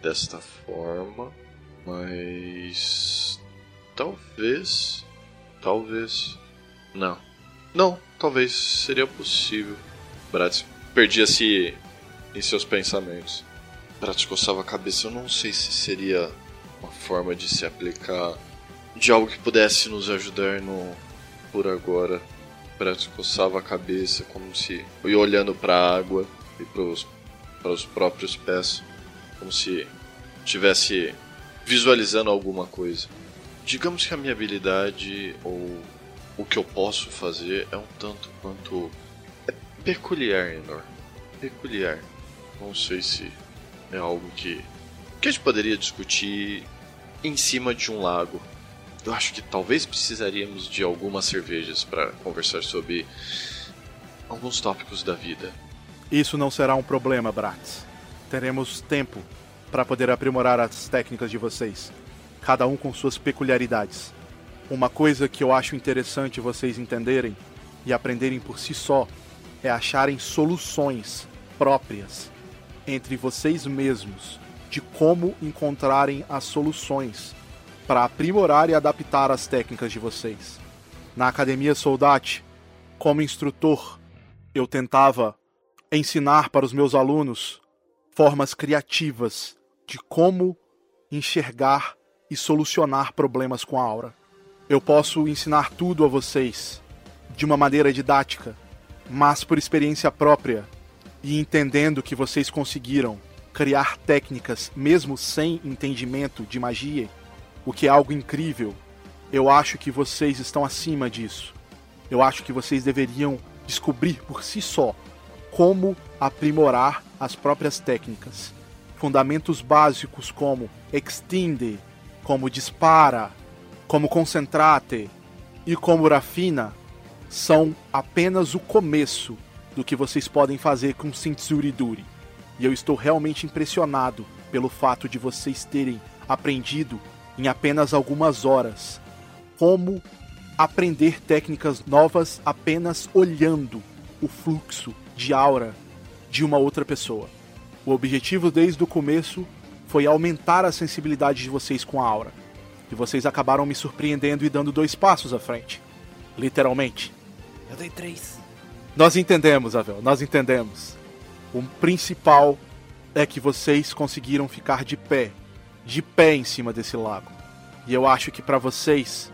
desta forma, mas talvez, talvez, não, não, talvez seria possível. Bratz perdia-se em seus pensamentos. Bratz coçava a cabeça. Eu não sei se seria uma forma de se aplicar de algo que pudesse nos ajudar no por agora. Bratz coçava a cabeça como se ia olhando para a água e para os próprios pés, como se estivesse visualizando alguma coisa. Digamos que a minha habilidade ou o que eu posso fazer é um tanto quanto é peculiar, Enor. Peculiar. Não sei se é algo que que a gente poderia discutir em cima de um lago. Eu acho que talvez precisaríamos de algumas cervejas para conversar sobre alguns tópicos da vida. Isso não será um problema, Bratz. Teremos tempo para poder aprimorar as técnicas de vocês, cada um com suas peculiaridades. Uma coisa que eu acho interessante vocês entenderem e aprenderem por si só é acharem soluções próprias entre vocês mesmos de como encontrarem as soluções para aprimorar e adaptar as técnicas de vocês. Na Academia Soldate, como instrutor, eu tentava ensinar para os meus alunos formas criativas de como enxergar e solucionar problemas com a aura. Eu posso ensinar tudo a vocês de uma maneira didática, mas por experiência própria e entendendo que vocês conseguiram criar técnicas mesmo sem entendimento de magia, o que é algo incrível, eu acho que vocês estão acima disso. Eu acho que vocês deveriam descobrir por si só como aprimorar as próprias técnicas. Fundamentos básicos como extinde, como dispara, como concentrate e como rafina são apenas o começo do que vocês podem fazer com Sintsuriduri. E eu estou realmente impressionado pelo fato de vocês terem aprendido em apenas algumas horas como aprender técnicas novas apenas olhando o fluxo de aura de uma outra pessoa. O objetivo desde o começo foi aumentar a sensibilidade de vocês com a aura. E vocês acabaram me surpreendendo e dando dois passos à frente. Literalmente. Eu dei três. Nós entendemos, Avel, nós entendemos. O principal é que vocês conseguiram ficar de pé, de pé em cima desse lago. E eu acho que para vocês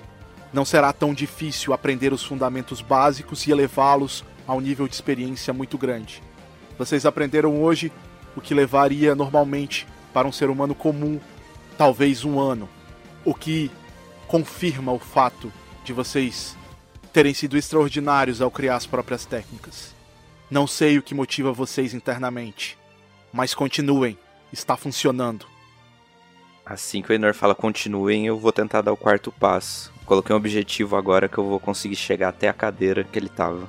não será tão difícil aprender os fundamentos básicos e elevá-los a um nível de experiência muito grande. Vocês aprenderam hoje o que levaria normalmente para um ser humano comum talvez um ano, o que confirma o fato de vocês terem sido extraordinários ao criar as próprias técnicas. Não sei o que motiva vocês internamente, mas continuem, está funcionando. Assim que o Enor fala continuem, eu vou tentar dar o quarto passo. Coloquei um objetivo agora que eu vou conseguir chegar até a cadeira que ele tava.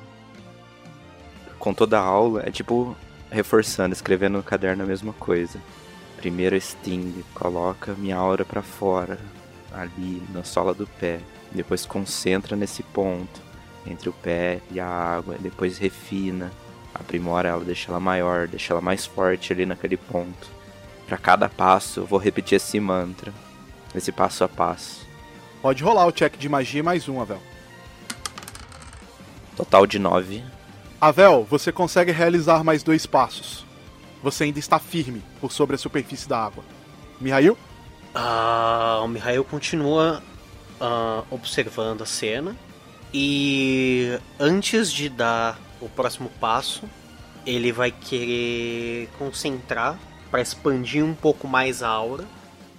Com toda a aula, é tipo reforçando, escrevendo no caderno a mesma coisa. Primeiro Sting, coloca minha aura para fora, ali na sola do pé. Depois concentra nesse ponto, entre o pé e a água. Depois refina, aprimora ela, deixa ela maior, deixa ela mais forte ali naquele ponto. Para cada passo, eu vou repetir esse mantra, esse passo a passo. Pode rolar o check de magia mais um, Avel. Total de nove. Avel, você consegue realizar mais dois passos você ainda está firme por sobre a superfície da água. Mihail? Ah, o Mihail continua ah, observando a cena e antes de dar o próximo passo, ele vai querer concentrar para expandir um pouco mais a aura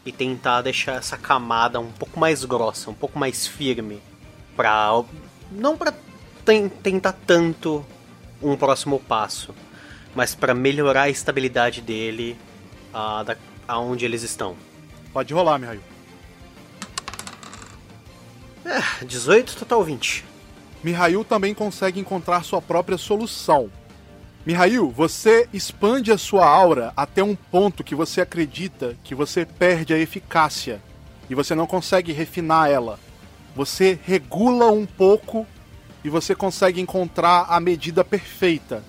e tentar deixar essa camada um pouco mais grossa, um pouco mais firme, para não para tentar tanto um próximo passo, mas para melhorar a estabilidade dele a, da, aonde eles estão. Pode rolar, Mihail. É, 18, total 20. Mihail também consegue encontrar sua própria solução. Mihail, você expande a sua aura até um ponto que você acredita que você perde a eficácia e você não consegue refinar ela. Você regula um pouco e você consegue encontrar a medida perfeita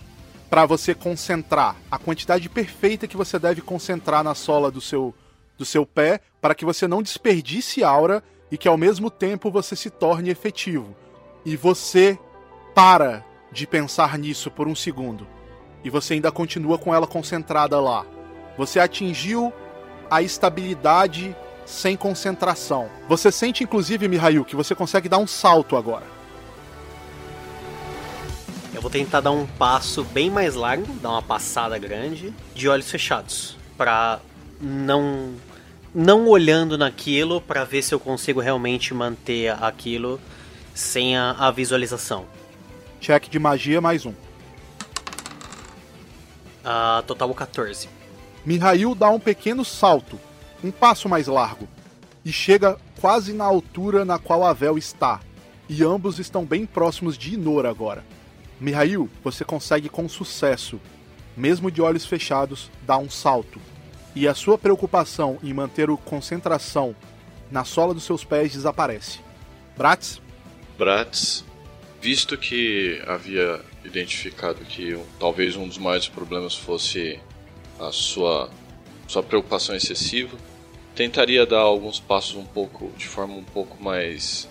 para você concentrar a quantidade perfeita que você deve concentrar na sola do seu do seu pé para que você não desperdice aura e que ao mesmo tempo você se torne efetivo. E você para de pensar nisso por um segundo e você ainda continua com ela concentrada lá. Você atingiu a estabilidade sem concentração. Você sente inclusive, Mihail, que você consegue dar um salto agora. Eu vou tentar dar um passo bem mais largo, dar uma passada grande, de olhos fechados, para não não olhando naquilo para ver se eu consigo realmente manter aquilo sem a, a visualização. Check de magia mais um. Uh, total 14. Mihail dá um pequeno salto, um passo mais largo, e chega quase na altura na qual a Vel está. E ambos estão bem próximos de Inor agora. Mihail, você consegue com sucesso, mesmo de olhos fechados, dar um salto. E a sua preocupação em manter a concentração na sola dos seus pés desaparece. Bratz? Bratz, visto que havia identificado que talvez um dos maiores problemas fosse a sua, sua preocupação excessiva, tentaria dar alguns passos um pouco de forma um pouco mais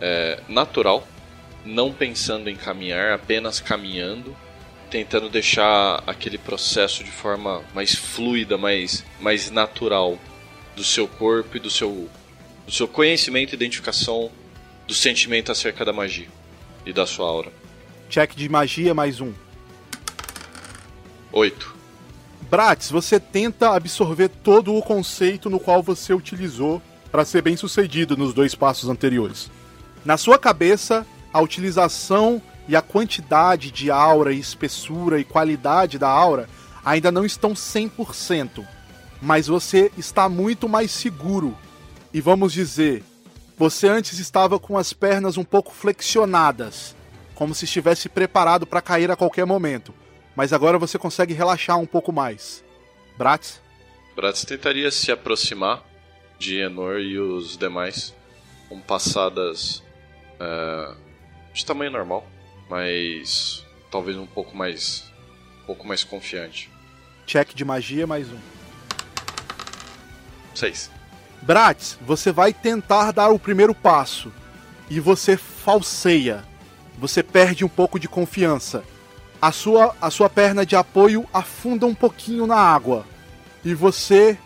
é, natural não pensando em caminhar, apenas caminhando, tentando deixar aquele processo de forma mais fluida, mais, mais natural do seu corpo e do seu, do seu conhecimento e identificação do sentimento acerca da magia e da sua aura. Check de magia mais um. Oito. Bratz, você tenta absorver todo o conceito no qual você utilizou para ser bem sucedido nos dois passos anteriores. Na sua cabeça, a utilização e a quantidade de aura e espessura e qualidade da aura ainda não estão 100%, mas você está muito mais seguro. E vamos dizer, você antes estava com as pernas um pouco flexionadas, como se estivesse preparado para cair a qualquer momento, mas agora você consegue relaxar um pouco mais. Bratz? Bratz tentaria se aproximar de Enor e os demais com passadas uh, de tamanho normal, mas talvez um pouco mais um pouco mais confiante. Check de magia mais um. Seis. Bratis, você vai tentar dar o primeiro passo e você falseia. Você perde um pouco de confiança. A sua, a sua perna de apoio afunda um pouquinho na água e você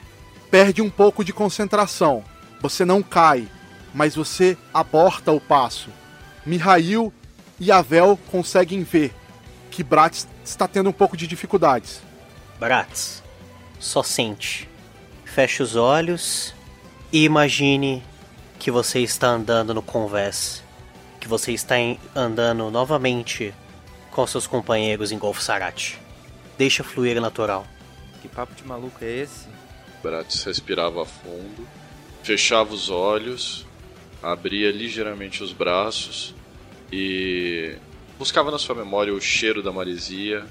perde um pouco de concentração. Você não cai, mas você aborta o passo. Mihail e Avel conseguem ver que Bratis está tendo um pouco de dificuldades. Bratis, só sente. Feche os olhos e imagine que você está andando no convés. Que você está andando novamente com seus companheiros em Golfo Sarat. Deixa fluir natural. Que papo de maluco é esse? Bratis respirava fundo, fechava os olhos, abria ligeiramente os braços e buscava na sua memória o cheiro da maresia,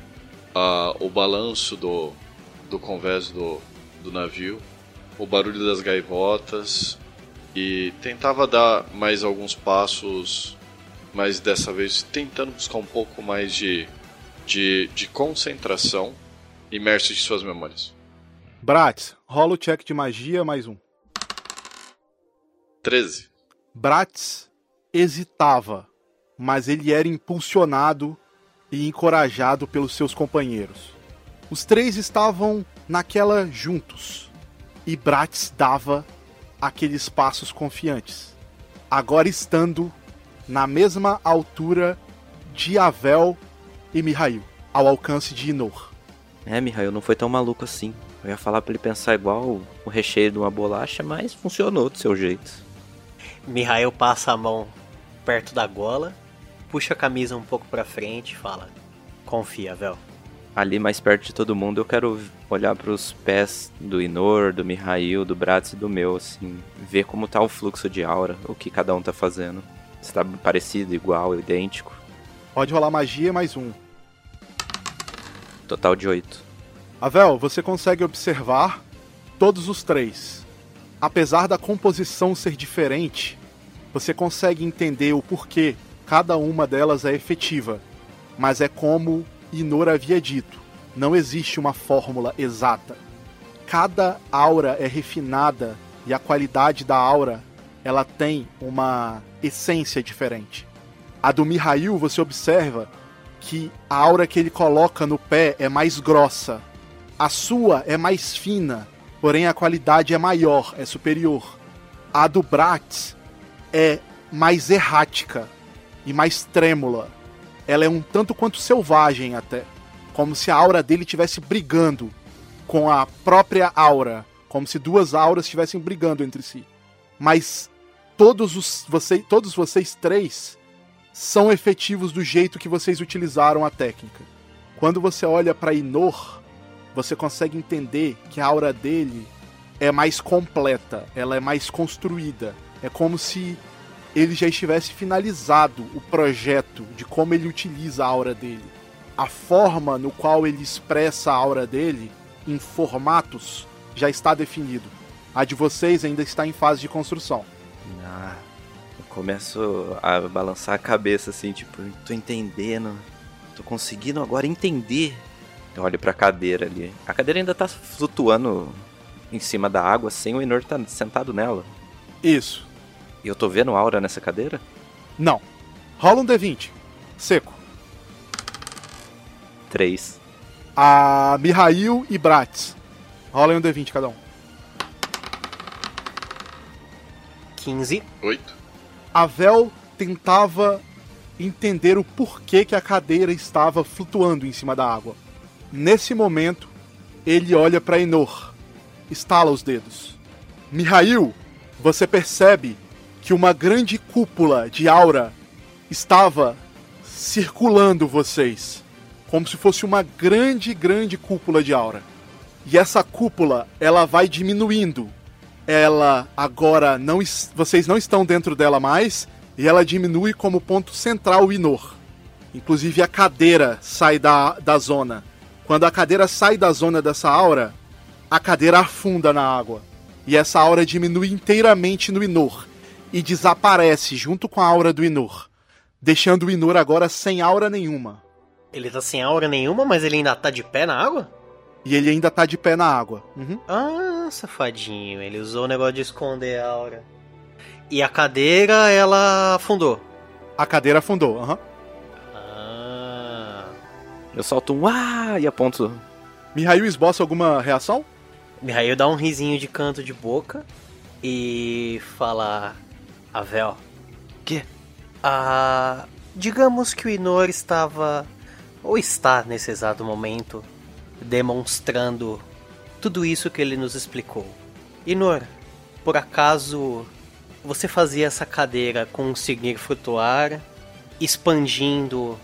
a- o balanço do, do convés do, do navio, o barulho das gaivotas e tentava dar mais alguns passos, mas dessa vez tentando buscar um pouco mais de, de, de concentração imerso em suas memórias. Bratis, rola o check de magia mais um. 13. Bratis hesitava, mas ele era impulsionado e encorajado pelos seus companheiros. Os três estavam naquela juntos e Bratis dava aqueles passos confiantes, agora estando na mesma altura de Avel e Mihail, ao alcance de Inor. É, Mihail, não foi tão maluco assim. Eu ia falar pra ele pensar igual o recheio de uma bolacha, mas funcionou do seu jeito. Mihail passa a mão perto da gola, puxa a camisa um pouco pra frente e fala: Confia, Vel. Ali mais perto de todo mundo, eu quero olhar pros pés do Inor, do Mihail, do Bratz e do meu, assim, ver como tá o fluxo de aura, o que cada um tá fazendo. Se tá parecido, igual, idêntico. Pode rolar magia mais um. Total de oito. Avel, você consegue observar todos os três. Apesar da composição ser diferente, você consegue entender o porquê cada uma delas é efetiva. Mas é como Inor havia dito: não existe uma fórmula exata. Cada aura é refinada e a qualidade da aura ela tem uma essência diferente. A do Mihail você observa que a aura que ele coloca no pé é mais grossa. A sua é mais fina, porém a qualidade é maior, é superior. A do Bratz é mais errática e mais trêmula. Ela é um tanto quanto selvagem até, como se a aura dele estivesse brigando com a própria aura, como se duas auras estivessem brigando entre si. Mas todos os você, todos vocês três são efetivos do jeito que vocês utilizaram a técnica. Quando você olha para Inor, você consegue entender que a aura dele é mais completa, ela é mais construída. É como se ele já estivesse finalizado o projeto de como ele utiliza a aura dele. A forma no qual ele expressa a aura dele em formatos já está definido. A de vocês ainda está em fase de construção. Ah, eu começo a balançar a cabeça assim, tipo, tô entendendo. Tô conseguindo agora entender. Eu olho pra cadeira ali. A cadeira ainda tá flutuando em cima da água sem o Enor tá sentado nela. Isso. E eu tô vendo aura nessa cadeira? Não. Rola um D20. Seco. Três. A Mihail e Bratz. Rola um D20 cada um. 15. 8. A Vel tentava entender o porquê que a cadeira estava flutuando em cima da água. Nesse momento, ele olha para Enor, estala os dedos. Mihail, você percebe que uma grande cúpula de aura estava circulando vocês, como se fosse uma grande, grande cúpula de aura. E essa cúpula, ela vai diminuindo. Ela agora não vocês não estão dentro dela mais e ela diminui como ponto central o Inor. Inclusive a cadeira sai da, da zona. Quando a cadeira sai da zona dessa aura, a cadeira afunda na água. E essa aura diminui inteiramente no Inor e desaparece junto com a aura do Inor, deixando o Inor agora sem aura nenhuma. Ele tá sem aura nenhuma, mas ele ainda tá de pé na água? E ele ainda tá de pé na água. Uhum. Ah, safadinho, ele usou o negócio de esconder a aura. E a cadeira, ela afundou. A cadeira afundou, aham. Ah. Eu solto um ah e aponto. Mihail esboça alguma reação? Mihail dá um risinho de canto de boca e fala: Avel. Quê? Ah. Digamos que o Inor estava. Ou está nesse exato momento demonstrando tudo isso que ele nos explicou. Inor, por acaso você fazia essa cadeira conseguir flutuar, expandindo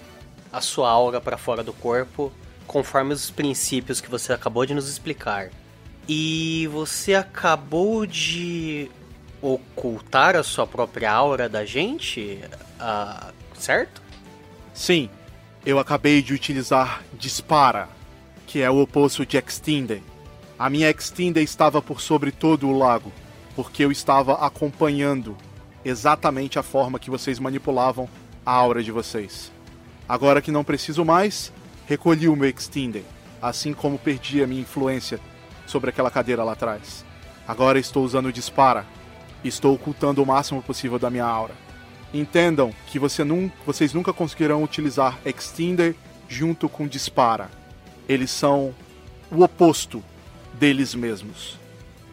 a sua aura para fora do corpo, conforme os princípios que você acabou de nos explicar. E você acabou de ocultar a sua própria aura da gente, ah, certo? Sim, eu acabei de utilizar Dispara, que é o oposto de Extinder. A minha Extinder estava por sobre todo o lago, porque eu estava acompanhando exatamente a forma que vocês manipulavam a aura de vocês. Agora que não preciso mais, recolhi o meu Extinder, assim como perdi a minha influência sobre aquela cadeira lá atrás. Agora estou usando o Dispara. Estou ocultando o máximo possível da minha aura. Entendam que você vocês nunca conseguirão utilizar Extinder junto com Dispara. Eles são o oposto deles mesmos.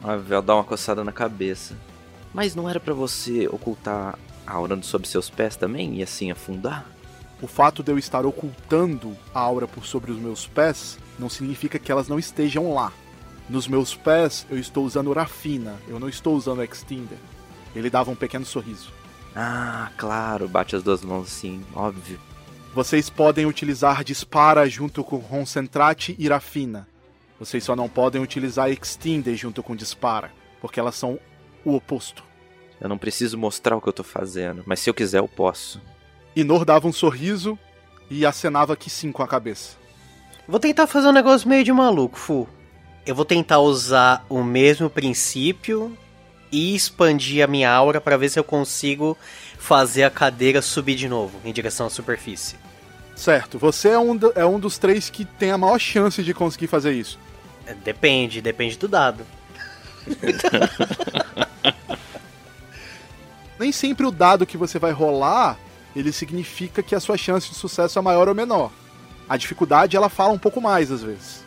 A Vel dá uma coçada na cabeça. Mas não era pra você ocultar a aura sob seus pés também e assim afundar? O fato de eu estar ocultando a aura por sobre os meus pés não significa que elas não estejam lá. Nos meus pés eu estou usando Rafina, eu não estou usando Extinder. Ele dava um pequeno sorriso. Ah, claro, bate as duas mãos assim, óbvio. Vocês podem utilizar Dispara junto com Concentrate e Rafina. Vocês só não podem utilizar Extinder junto com Dispara, porque elas são o oposto. Eu não preciso mostrar o que eu tô fazendo, mas se eu quiser eu posso. Inor dava um sorriso e acenava que sim com a cabeça. Vou tentar fazer um negócio meio de maluco, Fu. Eu vou tentar usar o mesmo princípio e expandir a minha aura para ver se eu consigo fazer a cadeira subir de novo em direção à superfície. Certo, você é um, é um dos três que tem a maior chance de conseguir fazer isso. É, Depende, depende do dado. Nem sempre o dado que você vai rolar, ele significa que a sua chance de sucesso é maior ou menor. A dificuldade, ela fala um pouco mais às vezes.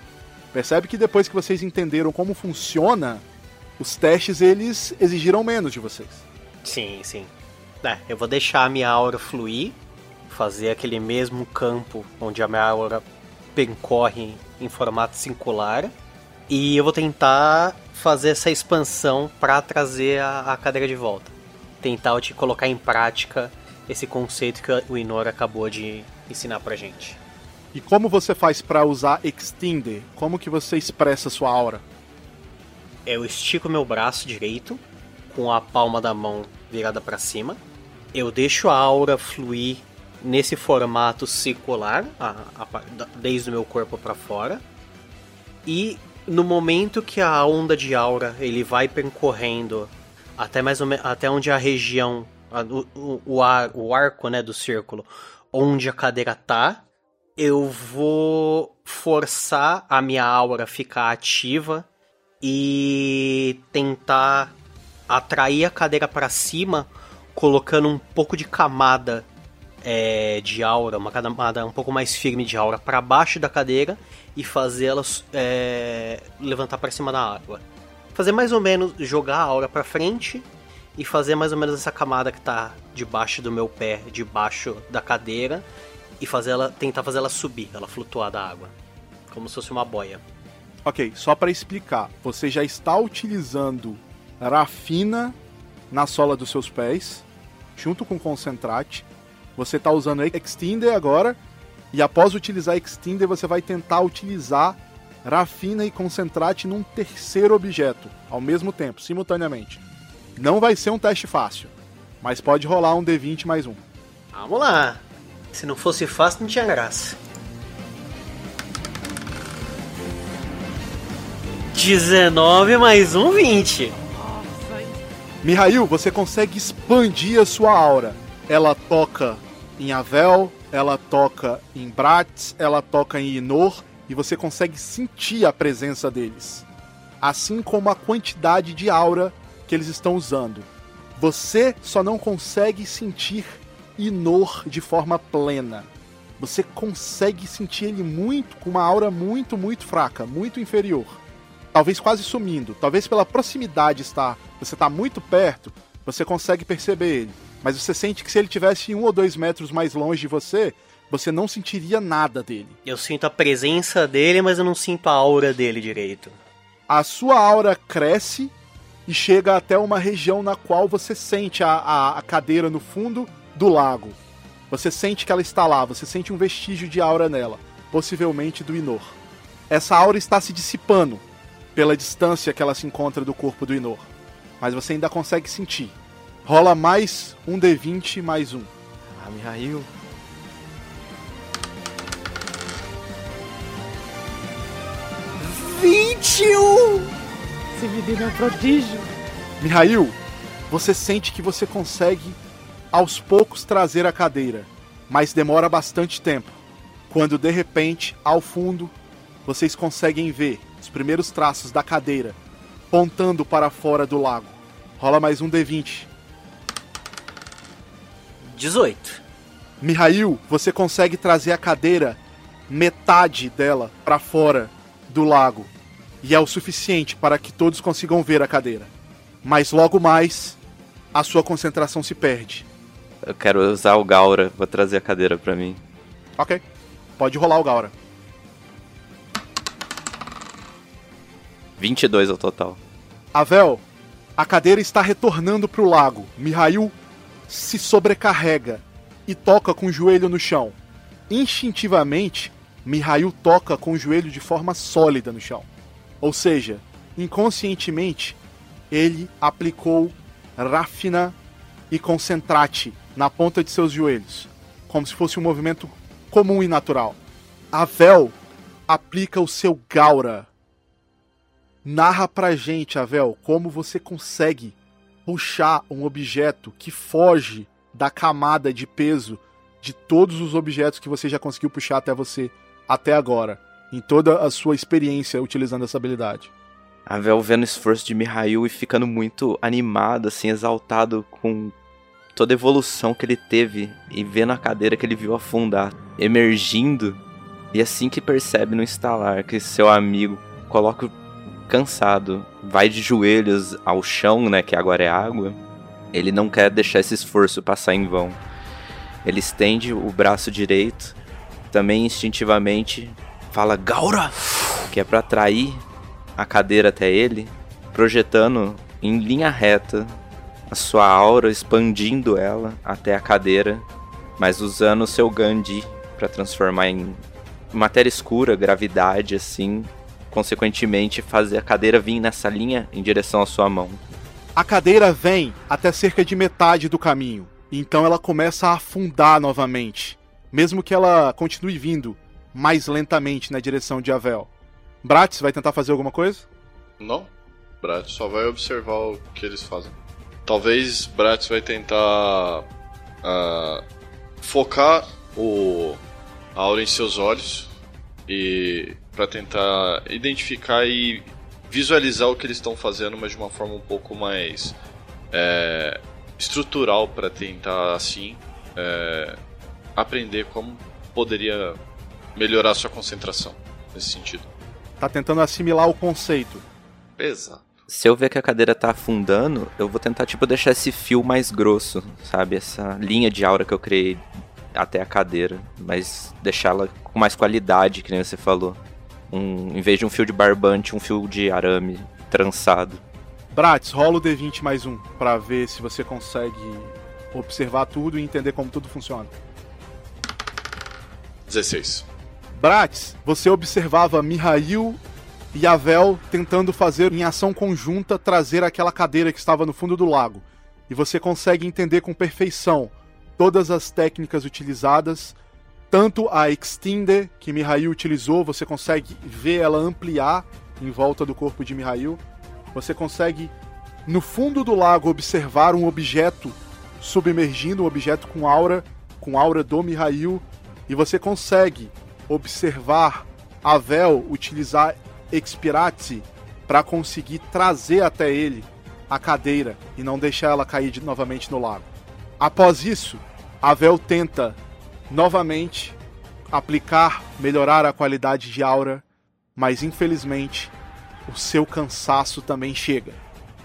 Percebe que depois que vocês entenderam como funciona, os testes, eles exigiram menos de vocês. Sim, sim. É, eu vou deixar a minha aura fluir, fazer aquele mesmo campo onde a minha aura percorre em formato circular. E eu vou tentar fazer essa expansão para trazer a, a cadeira de volta. Tentar te colocar em prática esse conceito que o Inor acabou de ensinar pra gente. E como você faz pra usar Extinder? Como que você expressa sua aura? Eu estico meu braço direito com a palma da mão virada para cima. Eu deixo a aura fluir nesse formato circular, a- a desde o meu corpo para fora. E no momento que a onda de aura ele vai percorrendo até mais ou até onde a região, a- o, o, ar, o arco né, do círculo, onde a cadeira tá, eu vou forçar a minha aura ficar ativa e tentar atrair a cadeira para cima, colocando um pouco de camada é, de aura, uma camada um pouco mais firme de aura para baixo da cadeira e fazer ela é, levantar para cima da água. Fazer mais ou menos jogar a aura para frente e fazer mais ou menos essa camada que tá debaixo do meu pé, debaixo da cadeira e fazer ela tentar fazer ela subir, ela flutuar da água, como se fosse uma boia. Ok, só pra explicar, você já está utilizando Rafina na sola dos seus pés, junto com Concentrate. Você está usando Extinder agora, e após utilizar Extinder, você vai tentar utilizar Rafina e Concentrate num terceiro objeto, ao mesmo tempo, simultaneamente. Não vai ser um teste fácil, mas pode rolar um D20 mais um. Vamos lá. Se não fosse fácil, não tinha graça. 19 mais um 20. Mihail, você consegue expandir a sua aura. Ela toca em Avel, ela toca em Bratz, ela toca em Inor, e você consegue sentir a presença deles. assim como a quantidade de aura que eles estão usando. Você só não consegue sentir Inor de forma plena. Você consegue sentir ele muito, com uma aura muito, muito fraca, muito inferior. Talvez quase sumindo. Talvez pela proximidade estar. Você está muito perto, você consegue perceber ele. Mas você sente que se ele tivesse um ou dois metros mais longe de você, você não sentiria nada dele. Eu sinto a presença dele, mas eu não sinto a aura dele direito. A sua aura cresce e chega até uma região na qual você sente a, a, a cadeira no fundo do lago. Você sente que ela está lá, você sente um vestígio de aura nela, possivelmente do Inor. Essa aura está se dissipando pela distância que ela se encontra do corpo do Inor, mas você ainda consegue sentir. Rola mais um D20 mais um. Ah, Mihail. Esse menino é um prodígio. Mihail, você sente que você consegue aos poucos trazer a cadeira, mas demora bastante tempo. Quando de repente, ao fundo, vocês conseguem ver os primeiros traços da cadeira pontando para fora do lago. Rola mais um D20. 18. Mihail, você consegue trazer a cadeira, metade dela, para fora do lago. E é o suficiente para que todos consigam ver a cadeira. Mas logo mais, a sua concentração se perde. Eu quero usar o Gaura, vou trazer a cadeira pra mim. Ok. Pode rolar o Gaura. 22 ao total. Avel, a cadeira está retornando para o lago. Mihail se sobrecarrega e toca com o joelho no chão. Instintivamente, Mihail toca com o joelho de forma sólida no chão. Ou seja, inconscientemente, ele aplicou Rafina e Concentrate na ponta de seus joelhos, como se fosse um movimento comum e natural. Avel aplica o seu Gaura. Narra pra gente, Avel, como você consegue puxar um objeto que foge da camada de peso de todos os objetos que você já conseguiu puxar até você até agora, em toda a sua experiência utilizando essa habilidade. A Vel vendo o esforço de Mihail e ficando muito animado, assim, exaltado com toda a evolução que ele teve e vendo a cadeira que ele viu afundar, emergindo. E assim que percebe no instalar que seu amigo coloca o cansado, vai de joelhos ao chão, né, que agora é água, ele não quer deixar esse esforço passar em vão. Ele estende o braço direito, também instintivamente fala Gaura, que é para atrair a cadeira até ele, projetando em linha reta a sua aura, expandindo ela até a cadeira, mas usando o seu Gandhi para transformar em matéria escura, gravidade, assim, consequentemente fazer a cadeira vir nessa linha em direção à sua mão. A cadeira vem até cerca de metade do caminho, então ela começa a afundar novamente, mesmo que ela continue vindo mais lentamente na direção de Avel. Bratis vai tentar fazer alguma coisa? Não. Bratis só vai observar o que eles fazem. Talvez Bratis vai tentar uh, focar o a aura em seus olhos e para tentar identificar e visualizar o que eles estão fazendo, mas de uma forma um pouco mais é, estrutural para tentar assim é, aprender como poderia melhorar sua concentração nesse sentido. Tá tentando assimilar o conceito. Exato. Se eu ver que a cadeira tá afundando, eu vou tentar, tipo, deixar esse fio mais grosso, sabe? Essa linha de aura que eu criei até a cadeira. Mas deixá-la com mais qualidade, que nem você falou. Um, em vez de um fio de barbante, um fio de arame trançado. Bratis, rola o D20 mais um, pra ver se você consegue observar tudo e entender como tudo funciona. 16. Bratis, você observava Mihail e Avel tentando fazer em ação conjunta trazer aquela cadeira que estava no fundo do lago. E você consegue entender com perfeição todas as técnicas utilizadas, tanto a extender que Mihail utilizou, você consegue ver ela ampliar em volta do corpo de Mihail. Você consegue no fundo do lago observar um objeto submergindo, um objeto com aura, com aura do Mihail, e você consegue observar Avel utilizar Expirati para conseguir trazer até ele a cadeira e não deixar ela cair de, novamente no lago. Após isso, a Vel tenta novamente aplicar, melhorar a qualidade de aura, mas infelizmente o seu cansaço também chega.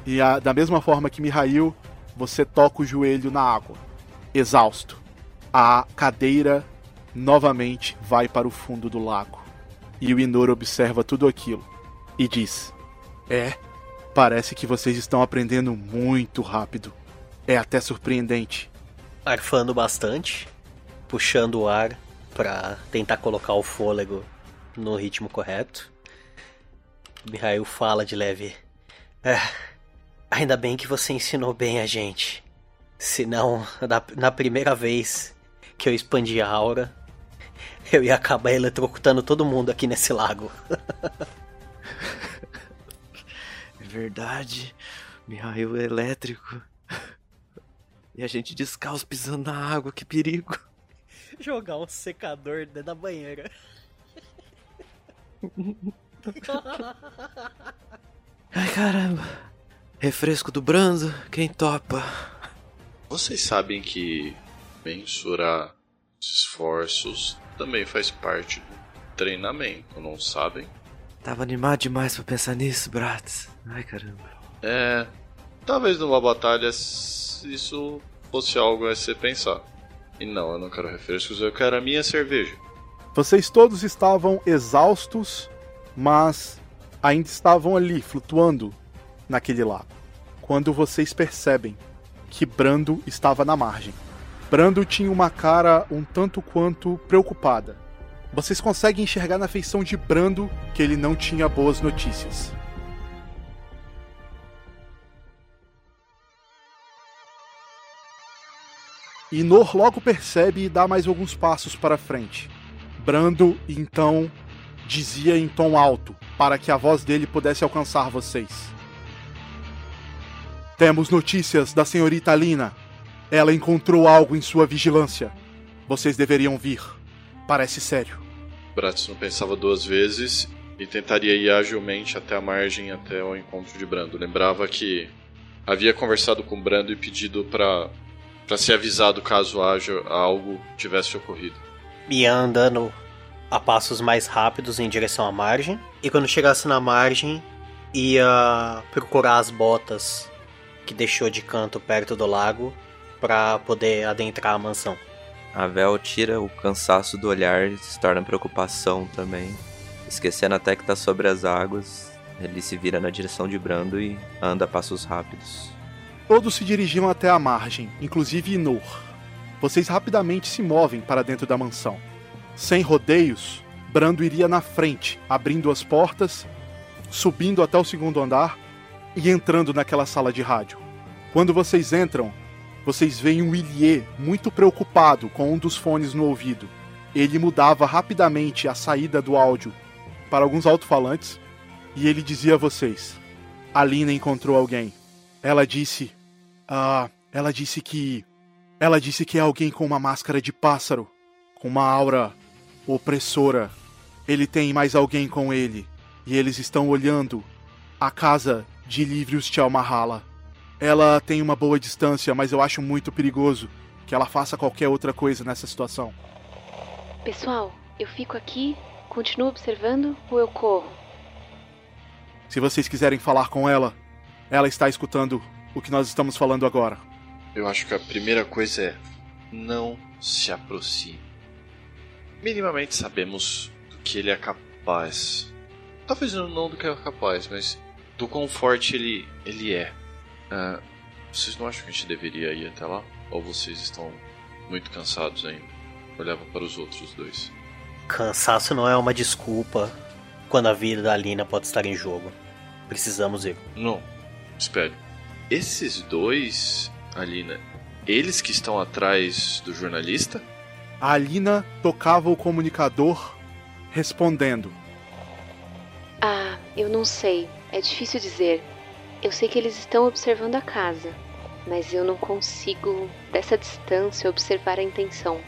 E a, da mesma forma que Mihail, você toca o joelho na água, exausto. A cadeira novamente vai para o fundo do lago. E o Inor observa tudo aquilo e diz: É, parece que vocês estão aprendendo muito rápido. É até surpreendente. Arfando bastante, puxando o ar para tentar colocar o fôlego no ritmo correto. Mihail fala de leve. É, ainda bem que você ensinou bem a gente. Senão, na, na primeira vez que eu expandi a aura, eu ia acabar eletrocutando todo mundo aqui nesse lago. é verdade. Mihail é elétrico. E a gente descalço pisando na água, que perigo. Jogar um secador dentro da banheira. Ai caramba. Refresco do Brando, quem topa? Vocês sabem que mensurar esforços também faz parte do treinamento, não sabem? Tava animado demais pra pensar nisso, Bratz. Ai caramba. É. Talvez numa batalha isso fosse algo a se pensar. E não, eu não quero refrescos, eu quero a minha cerveja. Vocês todos estavam exaustos mas ainda estavam ali, flutuando naquele lago. Quando vocês percebem que Brando estava na margem. Brando tinha uma cara um tanto quanto preocupada. Vocês conseguem enxergar na feição de Brando que ele não tinha boas notícias. E Nor logo percebe e dá mais alguns passos para frente. Brando então dizia em tom alto, para que a voz dele pudesse alcançar vocês. Temos notícias da senhorita Lina. Ela encontrou algo em sua vigilância. Vocês deveriam vir. Parece sério. Bratz não pensava duas vezes e tentaria ir agilmente até a margem até o encontro de Brando. Lembrava que havia conversado com Brando e pedido para para ser avisado caso haja algo tivesse ocorrido. Ia andando a passos mais rápidos em direção à margem. E quando chegasse na margem, ia procurar as botas que deixou de canto perto do lago para poder adentrar a mansão. A Vel tira o cansaço do olhar e se torna preocupação também. Esquecendo até que tá sobre as águas, ele se vira na direção de Brando e anda a passos rápidos. Todos se dirigiam até a margem, inclusive Inor. Vocês rapidamente se movem para dentro da mansão. Sem rodeios, Brando iria na frente, abrindo as portas, subindo até o segundo andar e entrando naquela sala de rádio. Quando vocês entram, vocês veem um Ilie muito preocupado com um dos fones no ouvido. Ele mudava rapidamente a saída do áudio para alguns alto-falantes e ele dizia a vocês: A Lina encontrou alguém. Ela disse. Ah, ela disse que. Ela disse que é alguém com uma máscara de pássaro, com uma aura opressora. Ele tem mais alguém com ele, e eles estão olhando a casa de Livrius Tchalmahala. Ela tem uma boa distância, mas eu acho muito perigoso que ela faça qualquer outra coisa nessa situação. Pessoal, eu fico aqui, continuo observando ou eu corro? Se vocês quiserem falar com ela, ela está escutando o que nós estamos falando agora. Eu acho que a primeira coisa é não se aproxime minimamente sabemos do que ele é capaz. Talvez não do que é capaz, mas do quão forte ele, ele é. Uh, vocês não acham que a gente deveria ir até lá? Ou vocês estão muito cansados ainda? Olhava para os outros dois. Cansaço não é uma desculpa quando a vida da Alina pode estar em jogo. Precisamos ir. Não. Espere. Esses dois, Alina, eles que estão atrás do jornalista? A Alina tocava o comunicador, respondendo: Ah, eu não sei. É difícil dizer. Eu sei que eles estão observando a casa, mas eu não consigo, dessa distância, observar a intenção.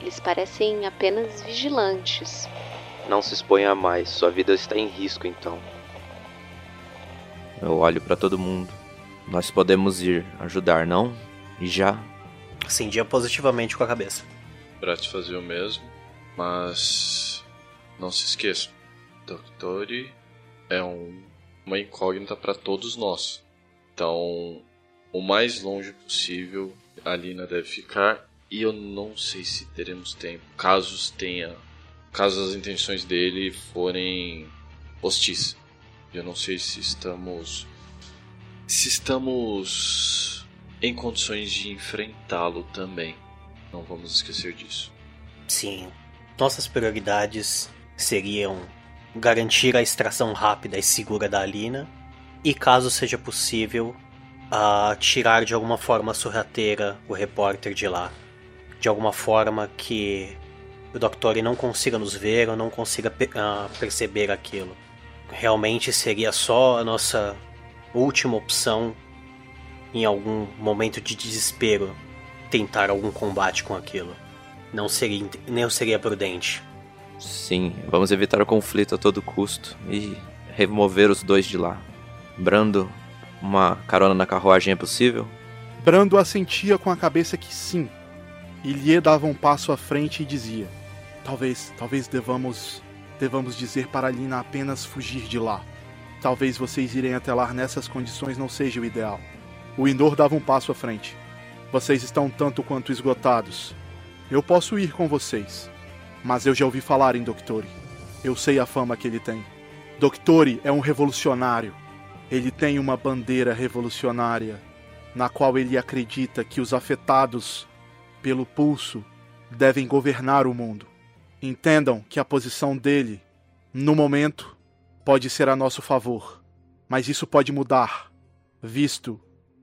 Eles parecem apenas vigilantes. Não se exponha mais, sua vida está em risco então. Eu olho para todo mundo. Nós podemos ir ajudar, não? E já? Acendia positivamente com a cabeça. Brat fazia o mesmo, mas não se esqueça, Doctori é um, uma incógnita para todos nós. Então, o mais longe possível a Lina deve ficar e eu não sei se teremos tempo, caso tenha, caso as intenções dele forem hostis. Eu não sei se estamos se estamos em condições de enfrentá-lo também. Não vamos esquecer disso. Sim, nossas prioridades seriam garantir a extração rápida e segura da Alina e, caso seja possível, a tirar de alguma forma sorrateira o repórter de lá. De alguma forma que o Doctor não consiga nos ver ou não consiga uh, perceber aquilo. Realmente seria só a nossa última opção em algum momento de desespero tentar algum combate com aquilo. Não seria, nem seria prudente. Sim, vamos evitar o conflito a todo custo e remover os dois de lá. Brando, uma carona na carruagem é possível? Brando assentia com a cabeça que sim. Ilie dava um passo à frente e dizia: Talvez, talvez devamos, devamos dizer para Lina apenas fugir de lá. Talvez vocês irem até lá nessas condições não seja o ideal. O Indor dava um passo à frente. Vocês estão tanto quanto esgotados. Eu posso ir com vocês. Mas eu já ouvi falar em Doctori. Eu sei a fama que ele tem. Doctori é um revolucionário. Ele tem uma bandeira revolucionária, na qual ele acredita que os afetados pelo pulso devem governar o mundo. Entendam que a posição dele, no momento, pode ser a nosso favor, mas isso pode mudar, visto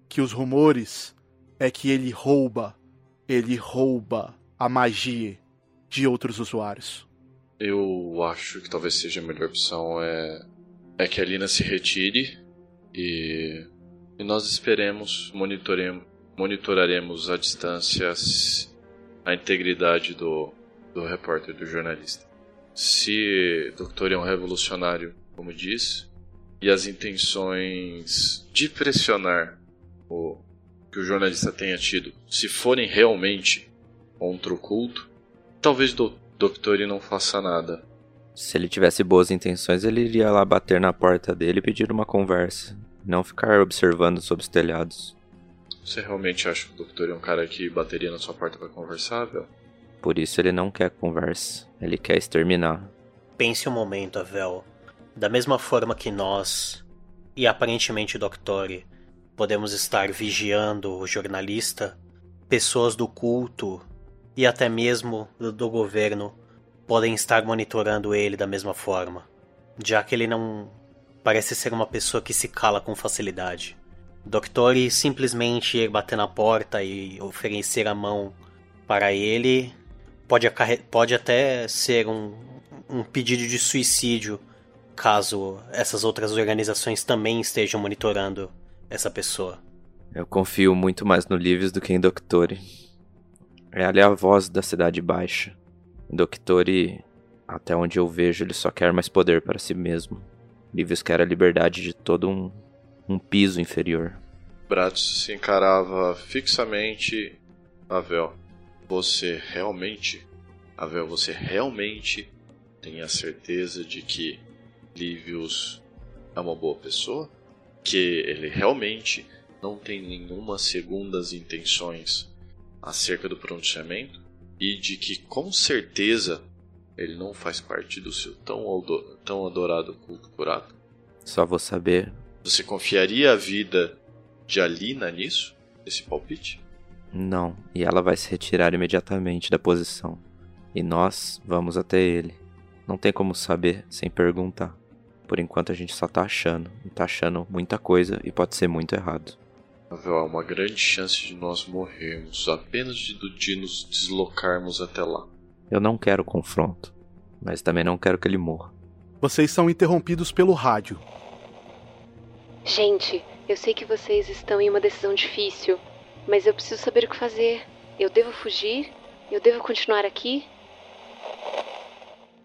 que os rumores é que ele rouba, ele rouba a magia de outros usuários. Eu acho que talvez seja a melhor opção é, é que a Lina se retire e, e nós esperemos, monitoremos, monitoraremos à distância a integridade do, do repórter, do jornalista. Se Doutor é um revolucionário, como diz, e as intenções de pressionar o que o jornalista tenha tido, se forem realmente contra o culto, Talvez o Doctor não faça nada. Se ele tivesse boas intenções, ele iria lá bater na porta dele e pedir uma conversa. Não ficar observando sob os telhados. Você realmente acha que o Doutor é um cara que bateria na sua porta para conversar, Vel? Por isso ele não quer conversa. Ele quer exterminar. Pense um momento, Avel. Da mesma forma que nós, e aparentemente o podemos estar vigiando o jornalista, pessoas do culto e até mesmo do, governo podem estar monitorando ele da mesma forma, já que ele não parece ser uma pessoa que se cala com facilidade. Doctori simplesmente ir bater na porta e oferecer a mão para ele pode, pode até ser um, um pedido de suicídio caso essas outras organizações também estejam monitorando essa pessoa. Eu confio muito mais no Lives do que em Doctori. Ela é a voz da Cidade Baixa. Doctori, até onde eu vejo, ele só quer mais poder para si mesmo. Livius quer a liberdade de todo um, um piso inferior. Bratis se encarava fixamente Avel. Você realmente, Avel, você realmente tem a certeza de que Livius é uma boa pessoa? Que ele realmente não tem nenhuma segundas intenções acerca do pronunciamento e de que com certeza ele não faz parte do seu tão, tão adorado culto curado. Só vou saber. Você confiaria a vida de Alina nisso? Esse palpite? Não, e ela vai se retirar imediatamente da posição. E nós vamos até ele. Não tem como saber sem perguntar. Por enquanto a gente só tá achando, e tá achando muita coisa e pode ser muito errado. Há uma grande chance de nós morrermos, apenas de, de nos deslocarmos até lá. Eu não quero confronto, mas também não quero que ele morra. Vocês são interrompidos pelo rádio. Gente, eu sei que vocês estão em uma decisão difícil, mas eu preciso saber o que fazer. Eu devo fugir? Eu devo continuar aqui?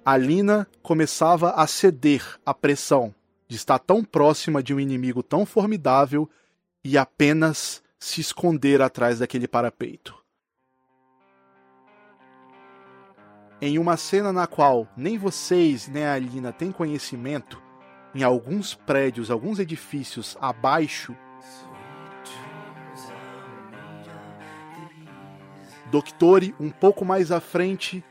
A Lina começava a ceder à pressão de estar tão próxima de um inimigo tão formidável e apenas se esconder atrás daquele parapeito. Em uma cena na qual nem vocês nem a Alina têm conhecimento, em alguns prédios, alguns edifícios abaixo, Doctore, um pouco mais à frente,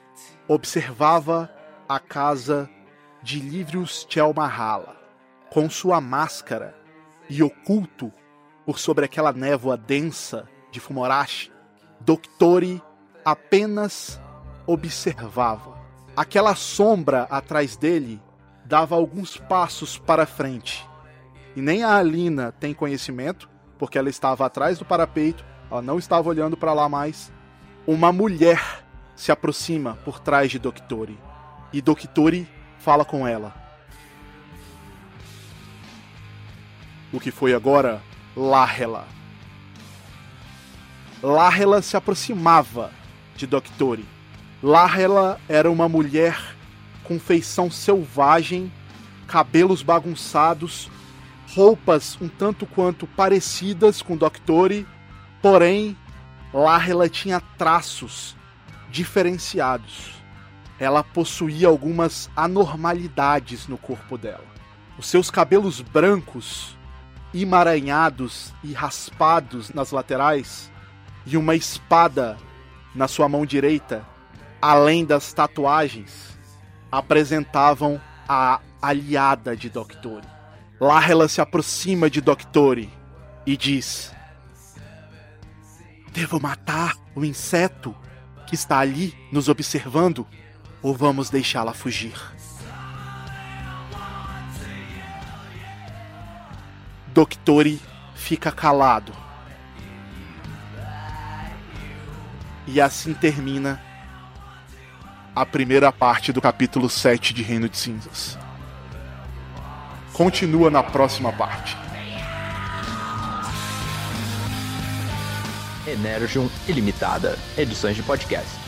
observava a casa de Livrius Chelmahala, com sua máscara e oculto por sobre aquela névoa densa de Fumorashi, Doctore apenas observava. Aquela sombra atrás dele dava alguns passos para frente. E nem a Alina tem conhecimento, porque ela estava atrás do parapeito, ela não estava olhando para lá mais. Uma mulher se aproxima por trás de Doctore. E Doctore fala com ela. O que foi agora Lahela. Lahela se aproximava de Doctore. Lahela era uma mulher com feição selvagem, cabelos bagunçados, roupas um tanto quanto parecidas com Doctore, porém Lahela tinha traços diferenciados. Ela possuía algumas anormalidades no corpo dela. Os seus cabelos brancos, emaranhados e raspados nas laterais, e uma espada na sua mão direita, além das tatuagens, apresentavam a aliada de Doctore. Lahela se aproxima de Doctore e diz: Devo matar o inseto que está ali nos observando ou vamos deixá-la fugir? Doctore fica calado. E assim termina a primeira parte do capítulo 7 de Reino de Cinzas. Continua na próxima parte. Energium Ilimitada, edições de podcast.